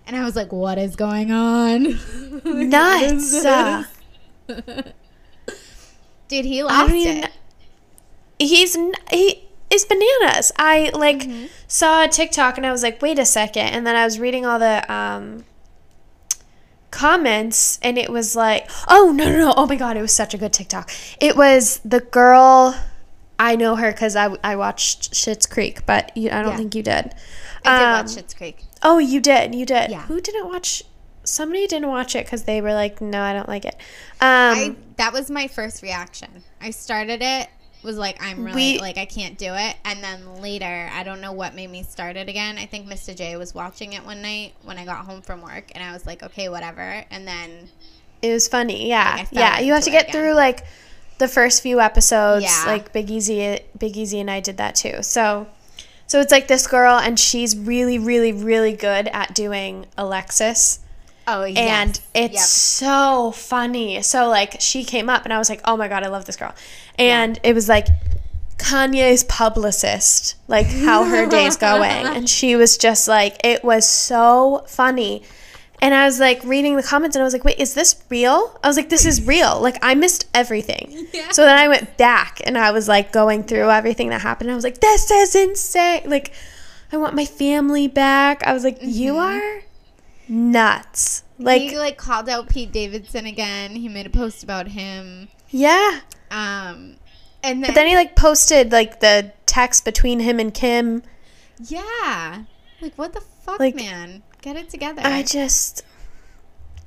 and I was like, "What is going on?" Like, what is Nuts. Dude, he I lost don't it. He's he is bananas. I like Mm-hmm. saw a TikTok and I was like, "Wait a second. And then I was reading all the um comments and it was like, "Oh, no, no, no. Oh my god, it was such a good TikTok." It was the girl I know her cuz I I watched Schitt's Creek, but you, I don't Yeah. think you did. I did Um, watch Schitt's Creek. Oh, you did. You did. Yeah. Who didn't watch Somebody didn't watch it cuz they were like, "No, I don't like it." Um I that was my first reaction. I started it was like I'm really We- like I can't do it, and then later I don't know what made me start it again. I think Mr. J was watching it one night when I got home from work, and I was like, okay, whatever. And then It was funny, yeah, Like, yeah. You have to get through like the first few episodes. Yeah. Like Big Easy, Big Easy, and I did that too. So, so it's like this girl, and she's really, really, really good at doing Alexis, oh yeah. and it's so funny. So like she came up, and I was like, oh my god, I love this girl, and it was like. Kanye's publicist, like how her day's going. And she was just like, it was so funny. And I was like reading the comments and I was like, wait, is this real? I was like, this is real. Like, I missed everything. Yeah. So then I went back and I was like going through everything that happened. I was like, this is insane. Like, I want my family back. I was like, you mm-hmm. are nuts. Like, he like called out Pete Davidson again. He made a post about him. yeah. Um, and then, But then he like posted like the text between him and Kim. yeah, like what the fuck, Like, man, get it together. I just,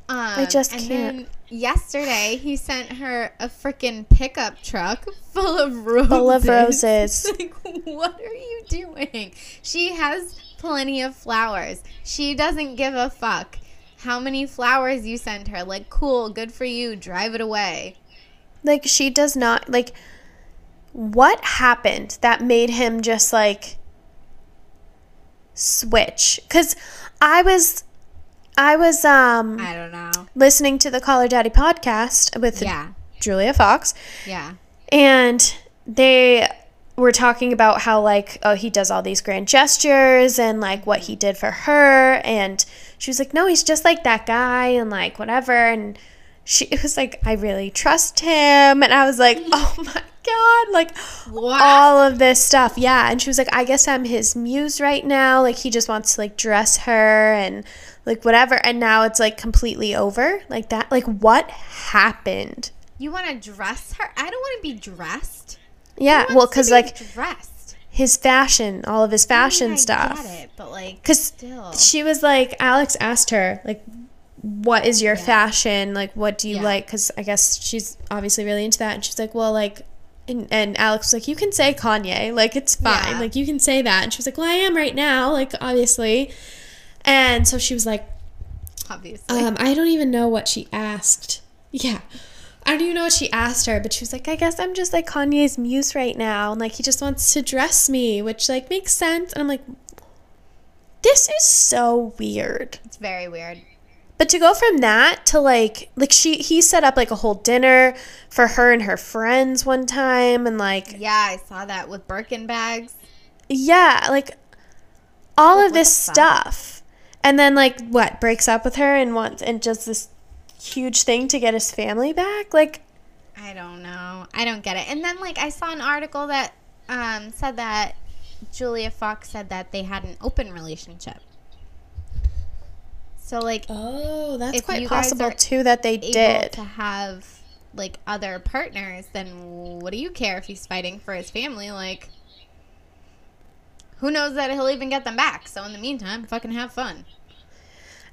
Um, I just and can't. Then yesterday, he sent her a freaking pickup truck full of roses. Full of roses. like, what are you doing? She has plenty of flowers. She doesn't give a fuck how many flowers you send her. Like, cool, good for you. Drive it away. like, she does not, like, what happened that made him just like switch? Because I was, I was, um, I don't know. listening to the Call Her Daddy podcast with Yeah, Julia Fox, yeah, and they were talking about how like oh he does all these grand gestures and like what he did for her. And she was like no he's just like that guy and like whatever. And she was like I really trust him. And I was like oh my god like What? all of this stuff. Yeah. And she was like I guess I'm his muse right now. Like he just wants to like dress her and like whatever. And now it's like completely over like that. Like what happened? You want to dress her? I don't want to be dressed. Yeah well because be like dressed. his fashion, all of his fashion I mean, stuff. It, but like, Because she was like, Alex asked her, like, what is your Yeah. fashion? Like, what do you Yeah. like? Because I guess she's obviously really into that. And she's like, well, like, and, and Alex was like, you can say Kanye. Like, it's fine. Yeah. Like, you can say that. And she was like, well, I am right now. Like, obviously. And so she was like, obviously. um, I don't even know what she asked. Yeah. I don't even know what she asked her, but she was like, I guess I'm just like Kanye's muse right now. And like, he just wants to dress me, which like makes sense. And I'm like, this is so weird. it's very weird. But to go from that to like, like she, he set up like a whole dinner for her and her friends one time. And like, Yeah, I saw that with Birkin bags. yeah, like all Like, of this stuff. And then like what breaks up with her and wants and just this huge thing to get his family back? Like I don't know. I don't get it. And then like I saw an article that um, said that Julia Fox said that they had an open relationship. So like Oh, that's quite possible too that they did. to have like other partners, then what do you care if he's fighting for his family? Like, who knows that he'll even get them back? So in the meantime, fucking have fun.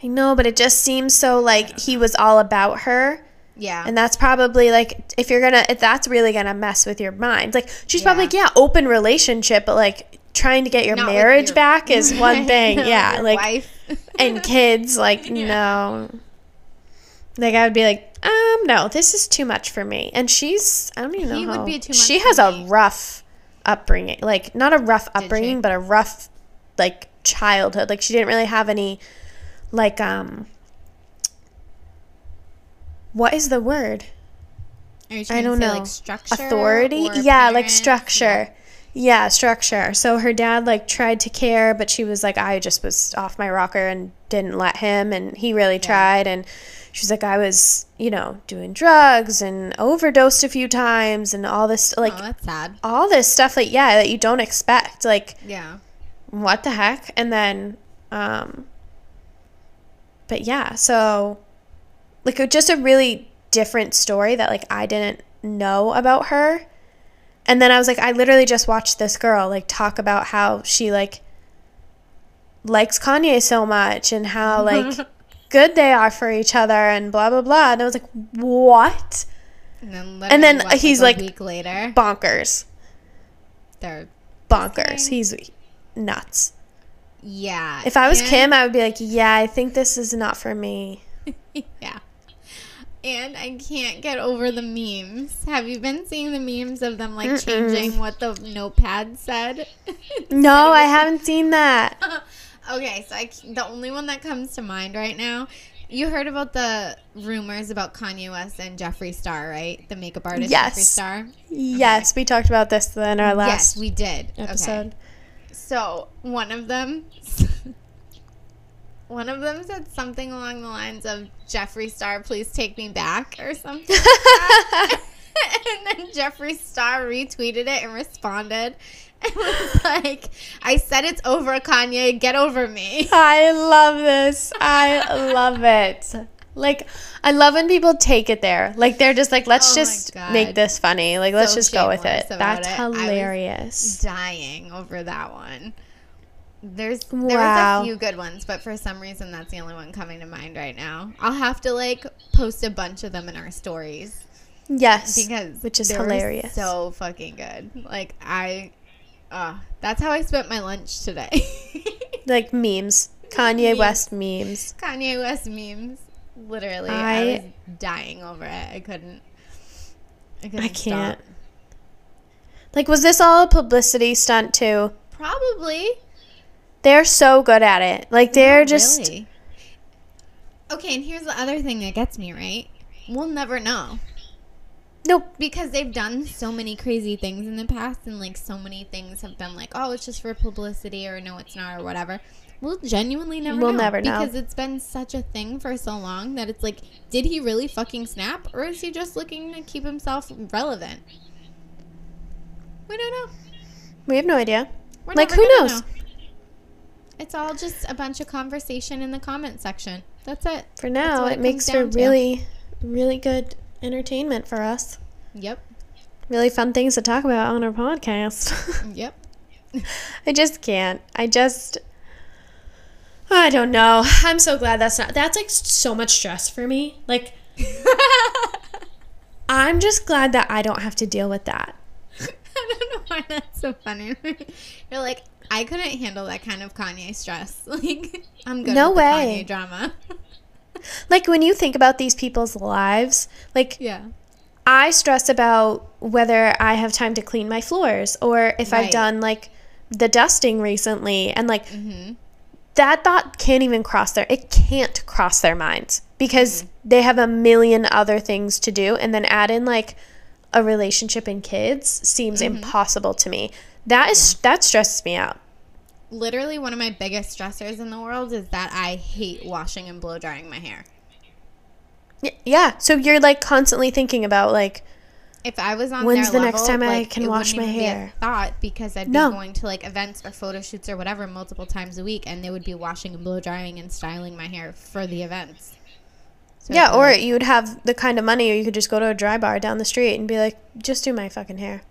I know, but it just seems so like he was all about her. Yeah. And that's probably like if you're gonna if that's really gonna mess with your mind. Like she's probably Yeah. like, yeah, open relationship, but like trying to get your Not marriage your- back is one thing. With yeah. Like wife. and kids, like no. Like I would be like, um, no, this is too much for me. And she's I don't even know. He would be too much She has a rough upbringing. Like not a rough upbringing, but a rough like childhood. Like she didn't really have any like um what is the word? I don't know. like structure authority or yeah like structure yeah. structure so her dad like tried to care but she was like i just was off my rocker and didn't let him and he really tried and she's like i was you know doing drugs and overdosed a few times and all this like oh, that's sad. all this stuff like yeah that you don't expect like Yeah. what the heck and then um but yeah so like just a really different story that like i didn't know about her. And then i was like i literally just watched this girl like talk about how she like likes kanye so much and how like good they are for each other and blah blah blah. And i was like what? And then, And then what, he's a like- week later, bonkers. They're bonkers. he's nuts yeah. if i was and- kim i would be like yeah i think this is not for me yeah. And I can't get over the memes. Have you been seeing the memes of them like changing what the notepad said? No, I haven't seen that. okay, so I, the only one that comes to mind right now. You heard about the rumors about Kanye West and Jeffree Star, right? The makeup artist Yes. Jeffree Star. Yes, we talked about this in our last. yes, we did. Okay. So one of them, one of them said something along the lines of "Jeffree Star, please take me back" or something. Like and then Jeffree Star retweeted it and responded. It was like, "I said it's over, Kanye. Get over me." I love this. I love it. Like, I love when people take it there. Like, they're just like, let's Oh just make this funny. Like, let's just go with it. That's it. Hilarious. Dying over that one. There's there Wow. was a few good ones, but for some reason that's the only one coming to mind right now. I'll have to like post a bunch of them in our stories. Yes. because which is hilarious. so fucking good. Like I, uh, that's how I spent my lunch today. like memes. Kanye Memes. West memes. Kanye West memes. Literally, I, I- was dying over it. I couldn't. I couldn't. I can't. Stop. Like, was this all a publicity stunt too? Probably. They're so good at it. Like, they're Not just. really. Okay, and here's the other thing that gets me right. We'll never know. Nope. because they've done so many crazy things in the past and like so many things have been like oh it's just for publicity or no it's not or whatever we'll genuinely never We'll know never know. because it's been such a thing for so long that it's like did he really fucking snap or is he just looking to keep himself relevant we don't know We have no idea. We're Like, who knows? know. it's all just a bunch of conversation in the comment section that's it For now, it it makes for down to. really, really good entertainment for us. yep Really fun things to talk about on our podcast. yep I just can't. I just. I don't know. I'm so glad that's not. That's like so much stress for me. Like, I'm just glad that I don't have to deal with that. I don't know why that's so funny. You're like, I couldn't handle that kind of Kanye stress. Like, I'm good No way. Kanye drama. Like, when you think about these people's lives, like, yeah. I stress about whether I have time to clean my floors or if I've done like the dusting recently. And like, Mm-hmm. That thought can't even cross their it can't cross their minds because Mm-hmm. they have a million other things to do and then add in like a relationship and kids seems Mm-hmm. impossible to me that is that stresses me out Literally, one of my biggest stressors in the world is that I hate washing and blow drying my hair. Yeah so you're like constantly thinking about like if I was on When's their the next level, time I like, can it wash my even be a hair? thought because I'd No. be going to like events or photo shoots or whatever multiple times a week, and they would be washing and blow drying and styling my hair for the events. So Yeah, or like- you would have the kind of money, or you could just go to a dry bar down the street and be like, just do my fucking hair.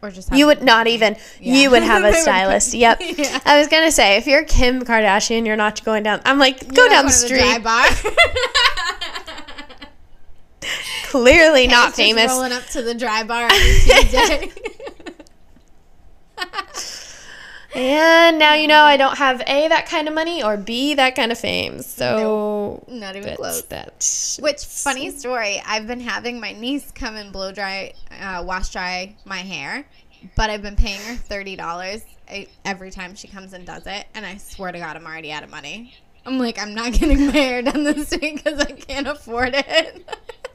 or just You would not even. Yeah. You would have a stylist. Yep. Yeah. I was gonna say if you're Kim Kardashian, you're not going down. I'm like, You're go down the going to dry street. bar. Clearly not Just famous. Rolling up to the dry bar on Tuesday. And now you know I don't have a that kind of money or b that kind of fame. So Not even close. that. Which funny story? I've been having my niece come and blow dry, uh, wash dry my hair, but I've been paying her thirty dollars every time she comes and does it, and I swear to God, I'm already out of money. I'm like, I'm not getting my hair done this week because I can't afford it.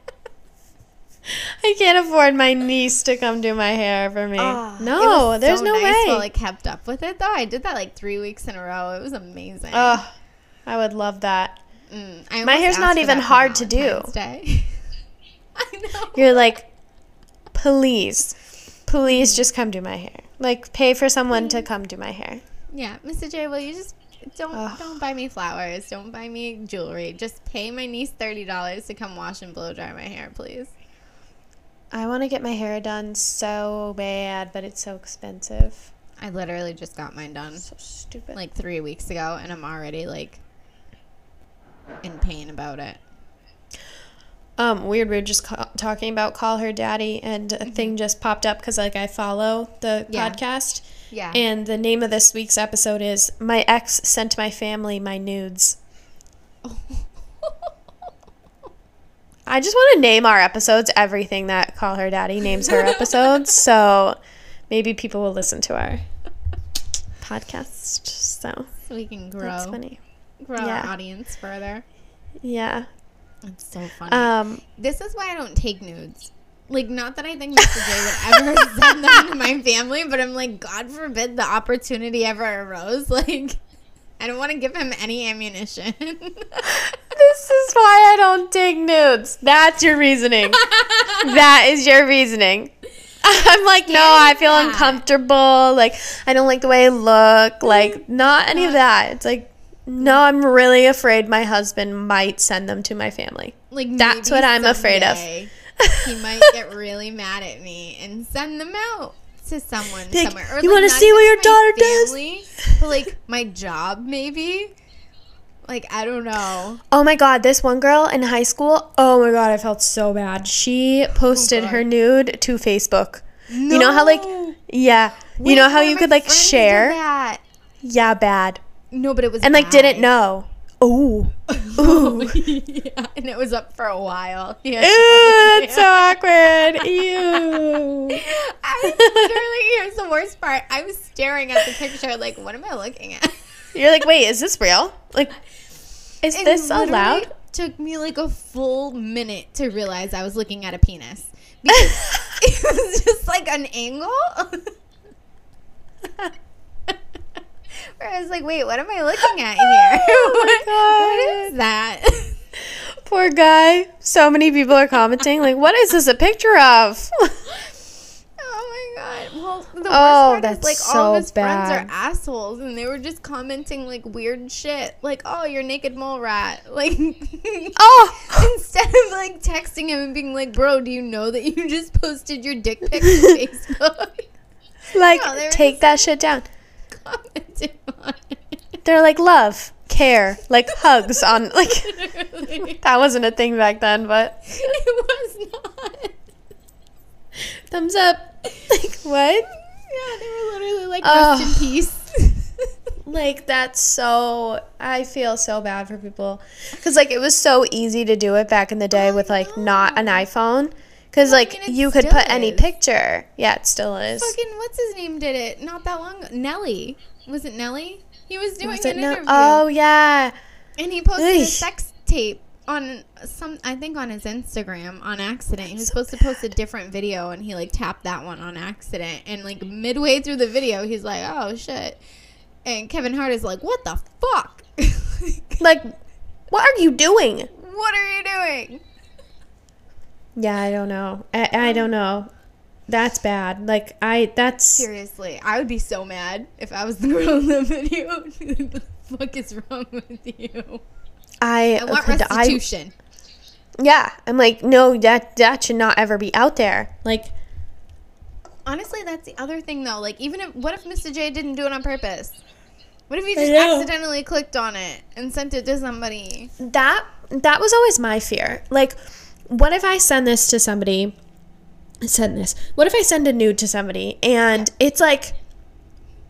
I can't afford my niece to come do my hair for me. Oh, no, there's so no nice way. While I kept up with it though, I did that like three weeks in a row. It was amazing. Oh, I would love that. Mm, my hair's not even hard to do. I know. You're like, please, please just come do my hair. Like, pay for someone to come do my hair. Yeah, Mr. J, will you just don't Ugh. don't buy me flowers, don't buy me jewelry. Just pay my niece thirty dollars to come wash and blow dry my hair, please. I want to get my hair done so bad, but it's so expensive. I literally just got mine done So stupid. like three weeks ago, and I'm already like in pain about it. Um, weird. We are just ca- talking about call her daddy, and a thing just popped up because like I follow the Yeah. podcast, Yeah. and the name of this week's episode is "My Ex Sent My Family My Nudes." I just want to name our episodes everything that Call Her Daddy names her episodes, so maybe people will listen to our podcast. So so we can grow that's funny. grow Yeah. our audience further. Yeah. It's so funny. Um. this is why I don't take nudes. Like, not that I think Mr. J would ever send them to my family, but I'm like, God forbid the opportunity ever arose. Like, I don't want to give him any ammunition. This is why I don't take nudes. That's your reasoning. that is your reasoning. I'm like, no, I feel that. uncomfortable. Like, I don't like the way I look. Mm. Like, not any of uh-huh. that. It's like, no, I'm really afraid my husband might send them to my family. like, That's what I'm afraid of. He might get really mad at me and send them out to someone like, somewhere. Or, "You like, wanna see what your daughter does?" But like my job, maybe. Like I don't know. Oh my god, this one girl in high school. Oh my god, I felt so bad. She posted God. her nude to Facebook. You know how like No. yeah, you know how you could like share? that. Yeah, bad. No, but it was And like didn't know. Ooh. Ooh. yeah, and it was up for a while. Yeah. Ew, that's so awkward. Ew. I literally, here's the worst part. I was staring at the picture, like, what am I looking at? You're like, wait, is this real? Like, is It this allowed? Took me like a full minute to realize I was looking at a penis because it was just like an angle. Where I was like, wait, what am I looking at here? Oh my what God. is that? Poor guy. So many people are commenting, like, what is this a picture of? Oh god. Well, the worst Oh, part that's is like all so of his friends are assholes and they were just commenting like weird shit. Like, oh, you're naked mole rat. Like oh, instead of like texting him and being like, bro, do you know that you just posted your dick pic to Facebook? like, No, take that shit down. Commenting on it. They're like, love, care, like hugs on, like, that wasn't a thing back then, but it was not. Thumbs up. Like, what? Yeah, they were literally like, rest in peace. Like that's so I feel so bad for people cuz like it was so easy to do it back in the day with like not an iPhone cuz Well, I like mean, you could put any picture. Yeah, it still is. Fucking what's his name did it not that long. Nelly was it Nelly? He was doing Was an it no- interview. Oh yeah. And he posted a sex tape on some I think on his Instagram on accident. He was supposed to post a different video and he like tapped that one on accident and like midway through the video he's like, "Oh shit." And Kevin Hart is like, "What the fuck?" Like what are you doing? what are you doing? Yeah, I don't know. I, I don't know. That's bad. Like I that's Seriously, I would be so mad if I was the girl in the video. what the fuck is wrong with you? I I want could- I- yeah. I'm like, no, that that should not ever be out there. Like Honestly, that's the other thing though. Like, even if what if Mr. J didn't do it on purpose? What if he just accidentally clicked on it and sent it to somebody? that that was always my fear. Like, what if I send this to somebody? Send this. What if I send a nude to somebody and it's like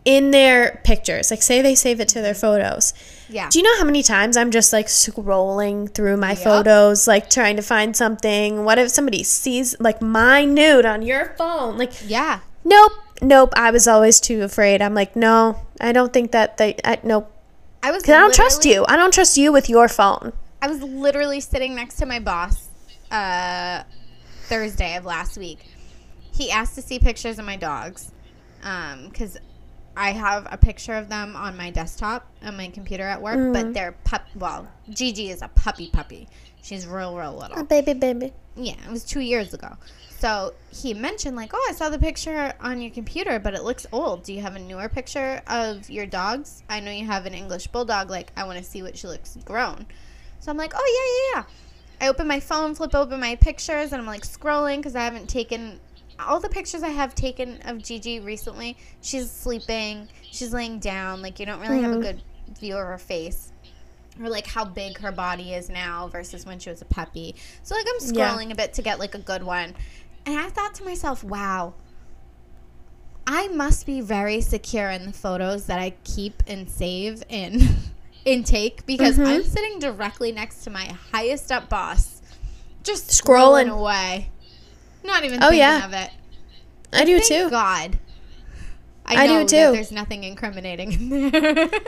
in their pictures? Like, say they save it to their photos. Yeah. Do you know how many times I'm just like scrolling through my Yep. photos, like trying to find something? What if somebody sees like my nude on your phone? Like, Yeah. nope, nope. I was always too afraid. I'm like, no, I don't think that they. I, nope, I was. because I don't trust you. I don't trust you with your phone. I was literally sitting next to my boss uh, Thursday of last week. He asked to see pictures of my dogs because I have a picture of them on my desktop on my computer at work, Mm. but they're pup. Well, Gigi is a puppy puppy. She's real, real little. A baby, baby. Yeah, it was two years ago. So he mentioned like, oh, I saw the picture on your computer, but it looks old. Do you have a newer picture of your dogs? I know you have an English bulldog. Like, I want to see what she looks grown. So I'm like, oh yeah, yeah, yeah. I open my phone, flip open my pictures, and I'm like scrolling because I haven't taken all the pictures I have taken of Gigi recently. She's sleeping, she's laying down. Like you don't really have a Mhm. good view of her face. Or like how big her body is now versus when she was a puppy. So like I'm Yeah. scrolling a bit to get like a good one. And I thought to myself, wow, I must be very secure in the photos that I keep and save and intake because Mhm. I'm sitting directly next to my highest up boss, just Scrolling. scrolling away, not even Oh, thinking yeah. of it. I do Thank too. God. I do know that too. There's nothing incriminating in there.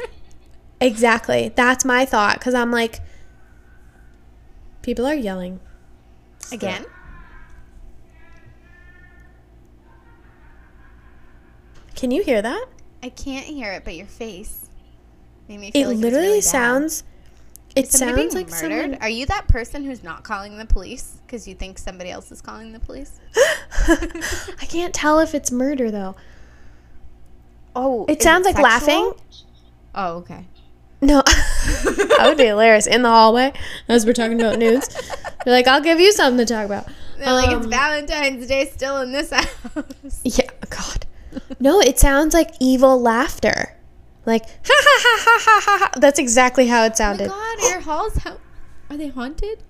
Exactly. That's my thought because I'm like, people are yelling. Again? Can you hear that? I can't hear it, but your face made me It feel like it. It literally really bad. It sounds like murdered. someone. Are you that person who's not calling the police because you think somebody else is calling the police? I can't tell if it's murder though. Oh, It sounds like laughing. Oh, okay. No, that would be hilarious in the hallway as we're talking about news. You're like, I'll give you something to talk about. They're like it's Um, Valentine's Day still in this house. Yeah, God. No, it sounds like evil laughter. Like ha ha ha ha ha ha. ha. That's exactly how it sounded. Oh my. God, are halls how are they haunted?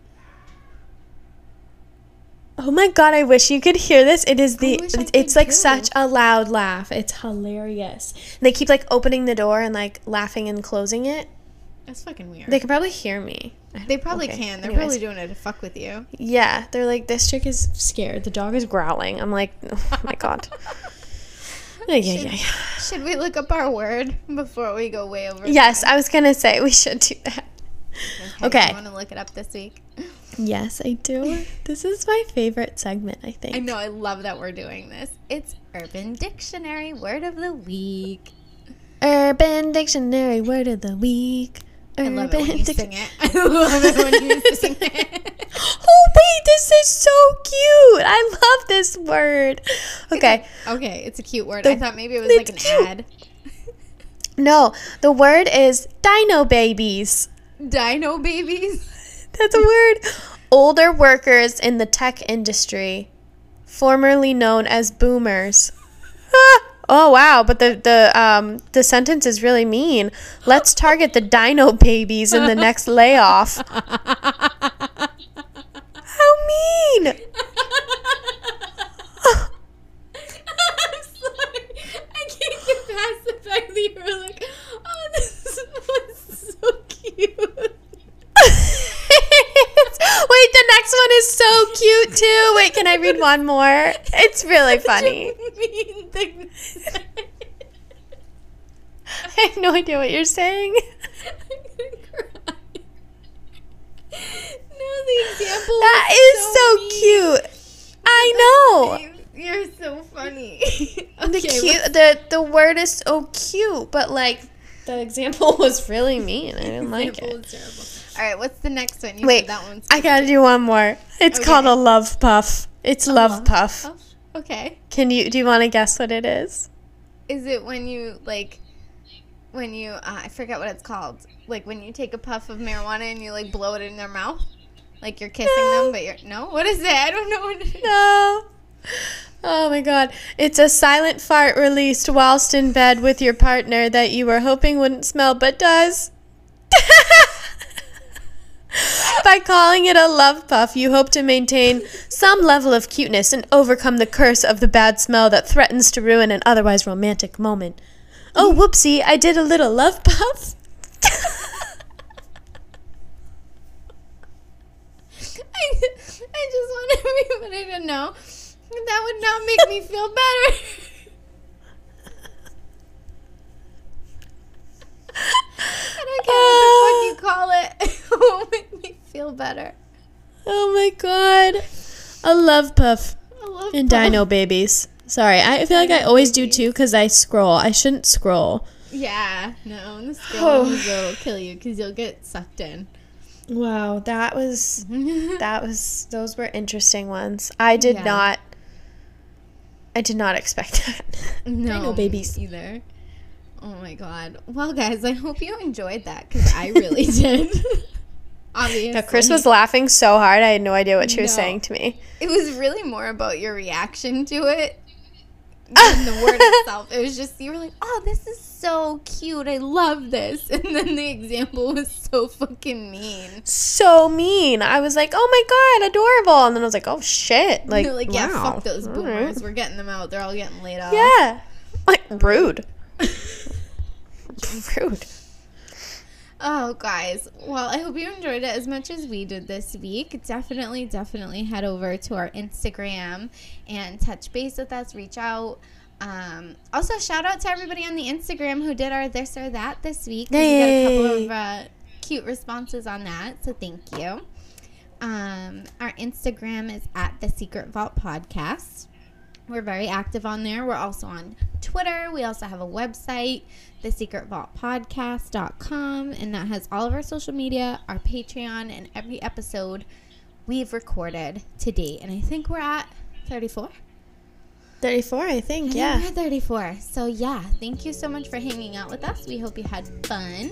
Oh my god, I wish you could hear this. It is the wish I it's, could like such a loud laugh. It's hilarious. And they keep like opening the door and like laughing and closing it. That's fucking weird. They can probably hear me. They probably okay, can. They're anyways. probably doing it to fuck with you. Yeah, they're like this chick is scared. The dog is growling. I'm like, oh my god. Yeah, yeah, yeah. Should we look up our word before we go way over? Yes, time? I was gonna say we should do that. Okay. You want to look it up this week? Yes, I do. This is my favorite segment. I think. I know. I love that we're doing this. It's Urban Dictionary Word of the Week. Urban Dictionary word of the week. I love it when you sing it. I love it when you sing it. Oh wait, this is so cute. I love this word. Okay. Okay, it's a cute word. The- I thought maybe it was like an cute. ad. No, the word is dino babies. Dino babies. That's a word. Older workers in the tech industry, formerly known as boomers. Ah! Oh wow, but the the um the sentence is really mean. Let's target the dino babies in the next layoff. How mean! I'm sorry. I can't get past the fact that you were like, oh, this was so cute. Wait, the next one is so cute too. Wait, can I read one more? It's really funny. I have no idea what you're saying. No, the example. That is so mean. cute. I know. You're so funny. The cute the the word is so cute, but like the example was really mean. I didn't like it. All right, what's the next one? You Wait, that one's I gotta do one more. It's Okay. called a love puff. It's love puff. Puff? Okay. Can you do you want to guess what it is? Is it when you like when you uh, I forget what it's called. Like when you take a puff of marijuana and you like blow it in their mouth? Like you're kissing No. them but you're No? What is it? I don't know what it is. No. Oh my god. It's a silent fart released whilst in bed with your partner that you were hoping wouldn't smell but does. By calling it a love puff, you hope to maintain some level of cuteness and overcome the curse of the bad smell that threatens to ruin an otherwise romantic moment. Oh, whoopsie, I did a little love puff. I, I just want everybody to know that would not make me feel better. I don't care what the fuck you ah. call it. It won't make me feel better. oh my god. A love puff. I love And puff. Dino Babies. Sorry, I feel like I always do too because I scroll. I shouldn't scroll. Yeah, no, the scroll will kill you because you'll get sucked in. Wow, that was that was those were interesting ones. I did Yeah. not. I did not expect that. no, Dino Babies. either. Oh my god. Well, guys, I hope you enjoyed that because I really did. Obviously, No, Kris was laughing so hard. I had no idea what she was No. saying to me. It was really more about your reaction to it than the word itself. It was just you were like, "Oh, this is so cute. I love this," and then the example was so fucking mean. So mean. I was like, "Oh my god, adorable!" And then I was like, "Oh shit!" Like, like, yeah, wow. fuck those boomers. right. We're getting them out. They're all getting laid off. Yeah, like rude, rude. Oh, guys. Well, I hope you enjoyed it as much as we did this week. Definitely, definitely head over to our Instagram and touch base with us, reach out. Um, also, shout out to everybody on the Instagram who did our this or that this week. We got a couple of uh, cute responses on that, so thank you. Um, our Instagram is at the Secret Vault Podcast. We're very active on there. We're also on Twitter. We also have a website, thesecretvaultpodcast.com, and that has all of our social media, our Patreon, and every episode we've recorded to date. And I think we're at 34. Thirty-four, I think. I Yeah. We're at 34. So, yeah, thank you so much for hanging out with us. We hope you had fun.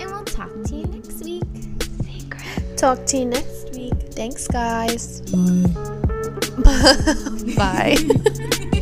And we'll talk to you next week. Talk to you next week. Thanks, guys. Bye. Bye.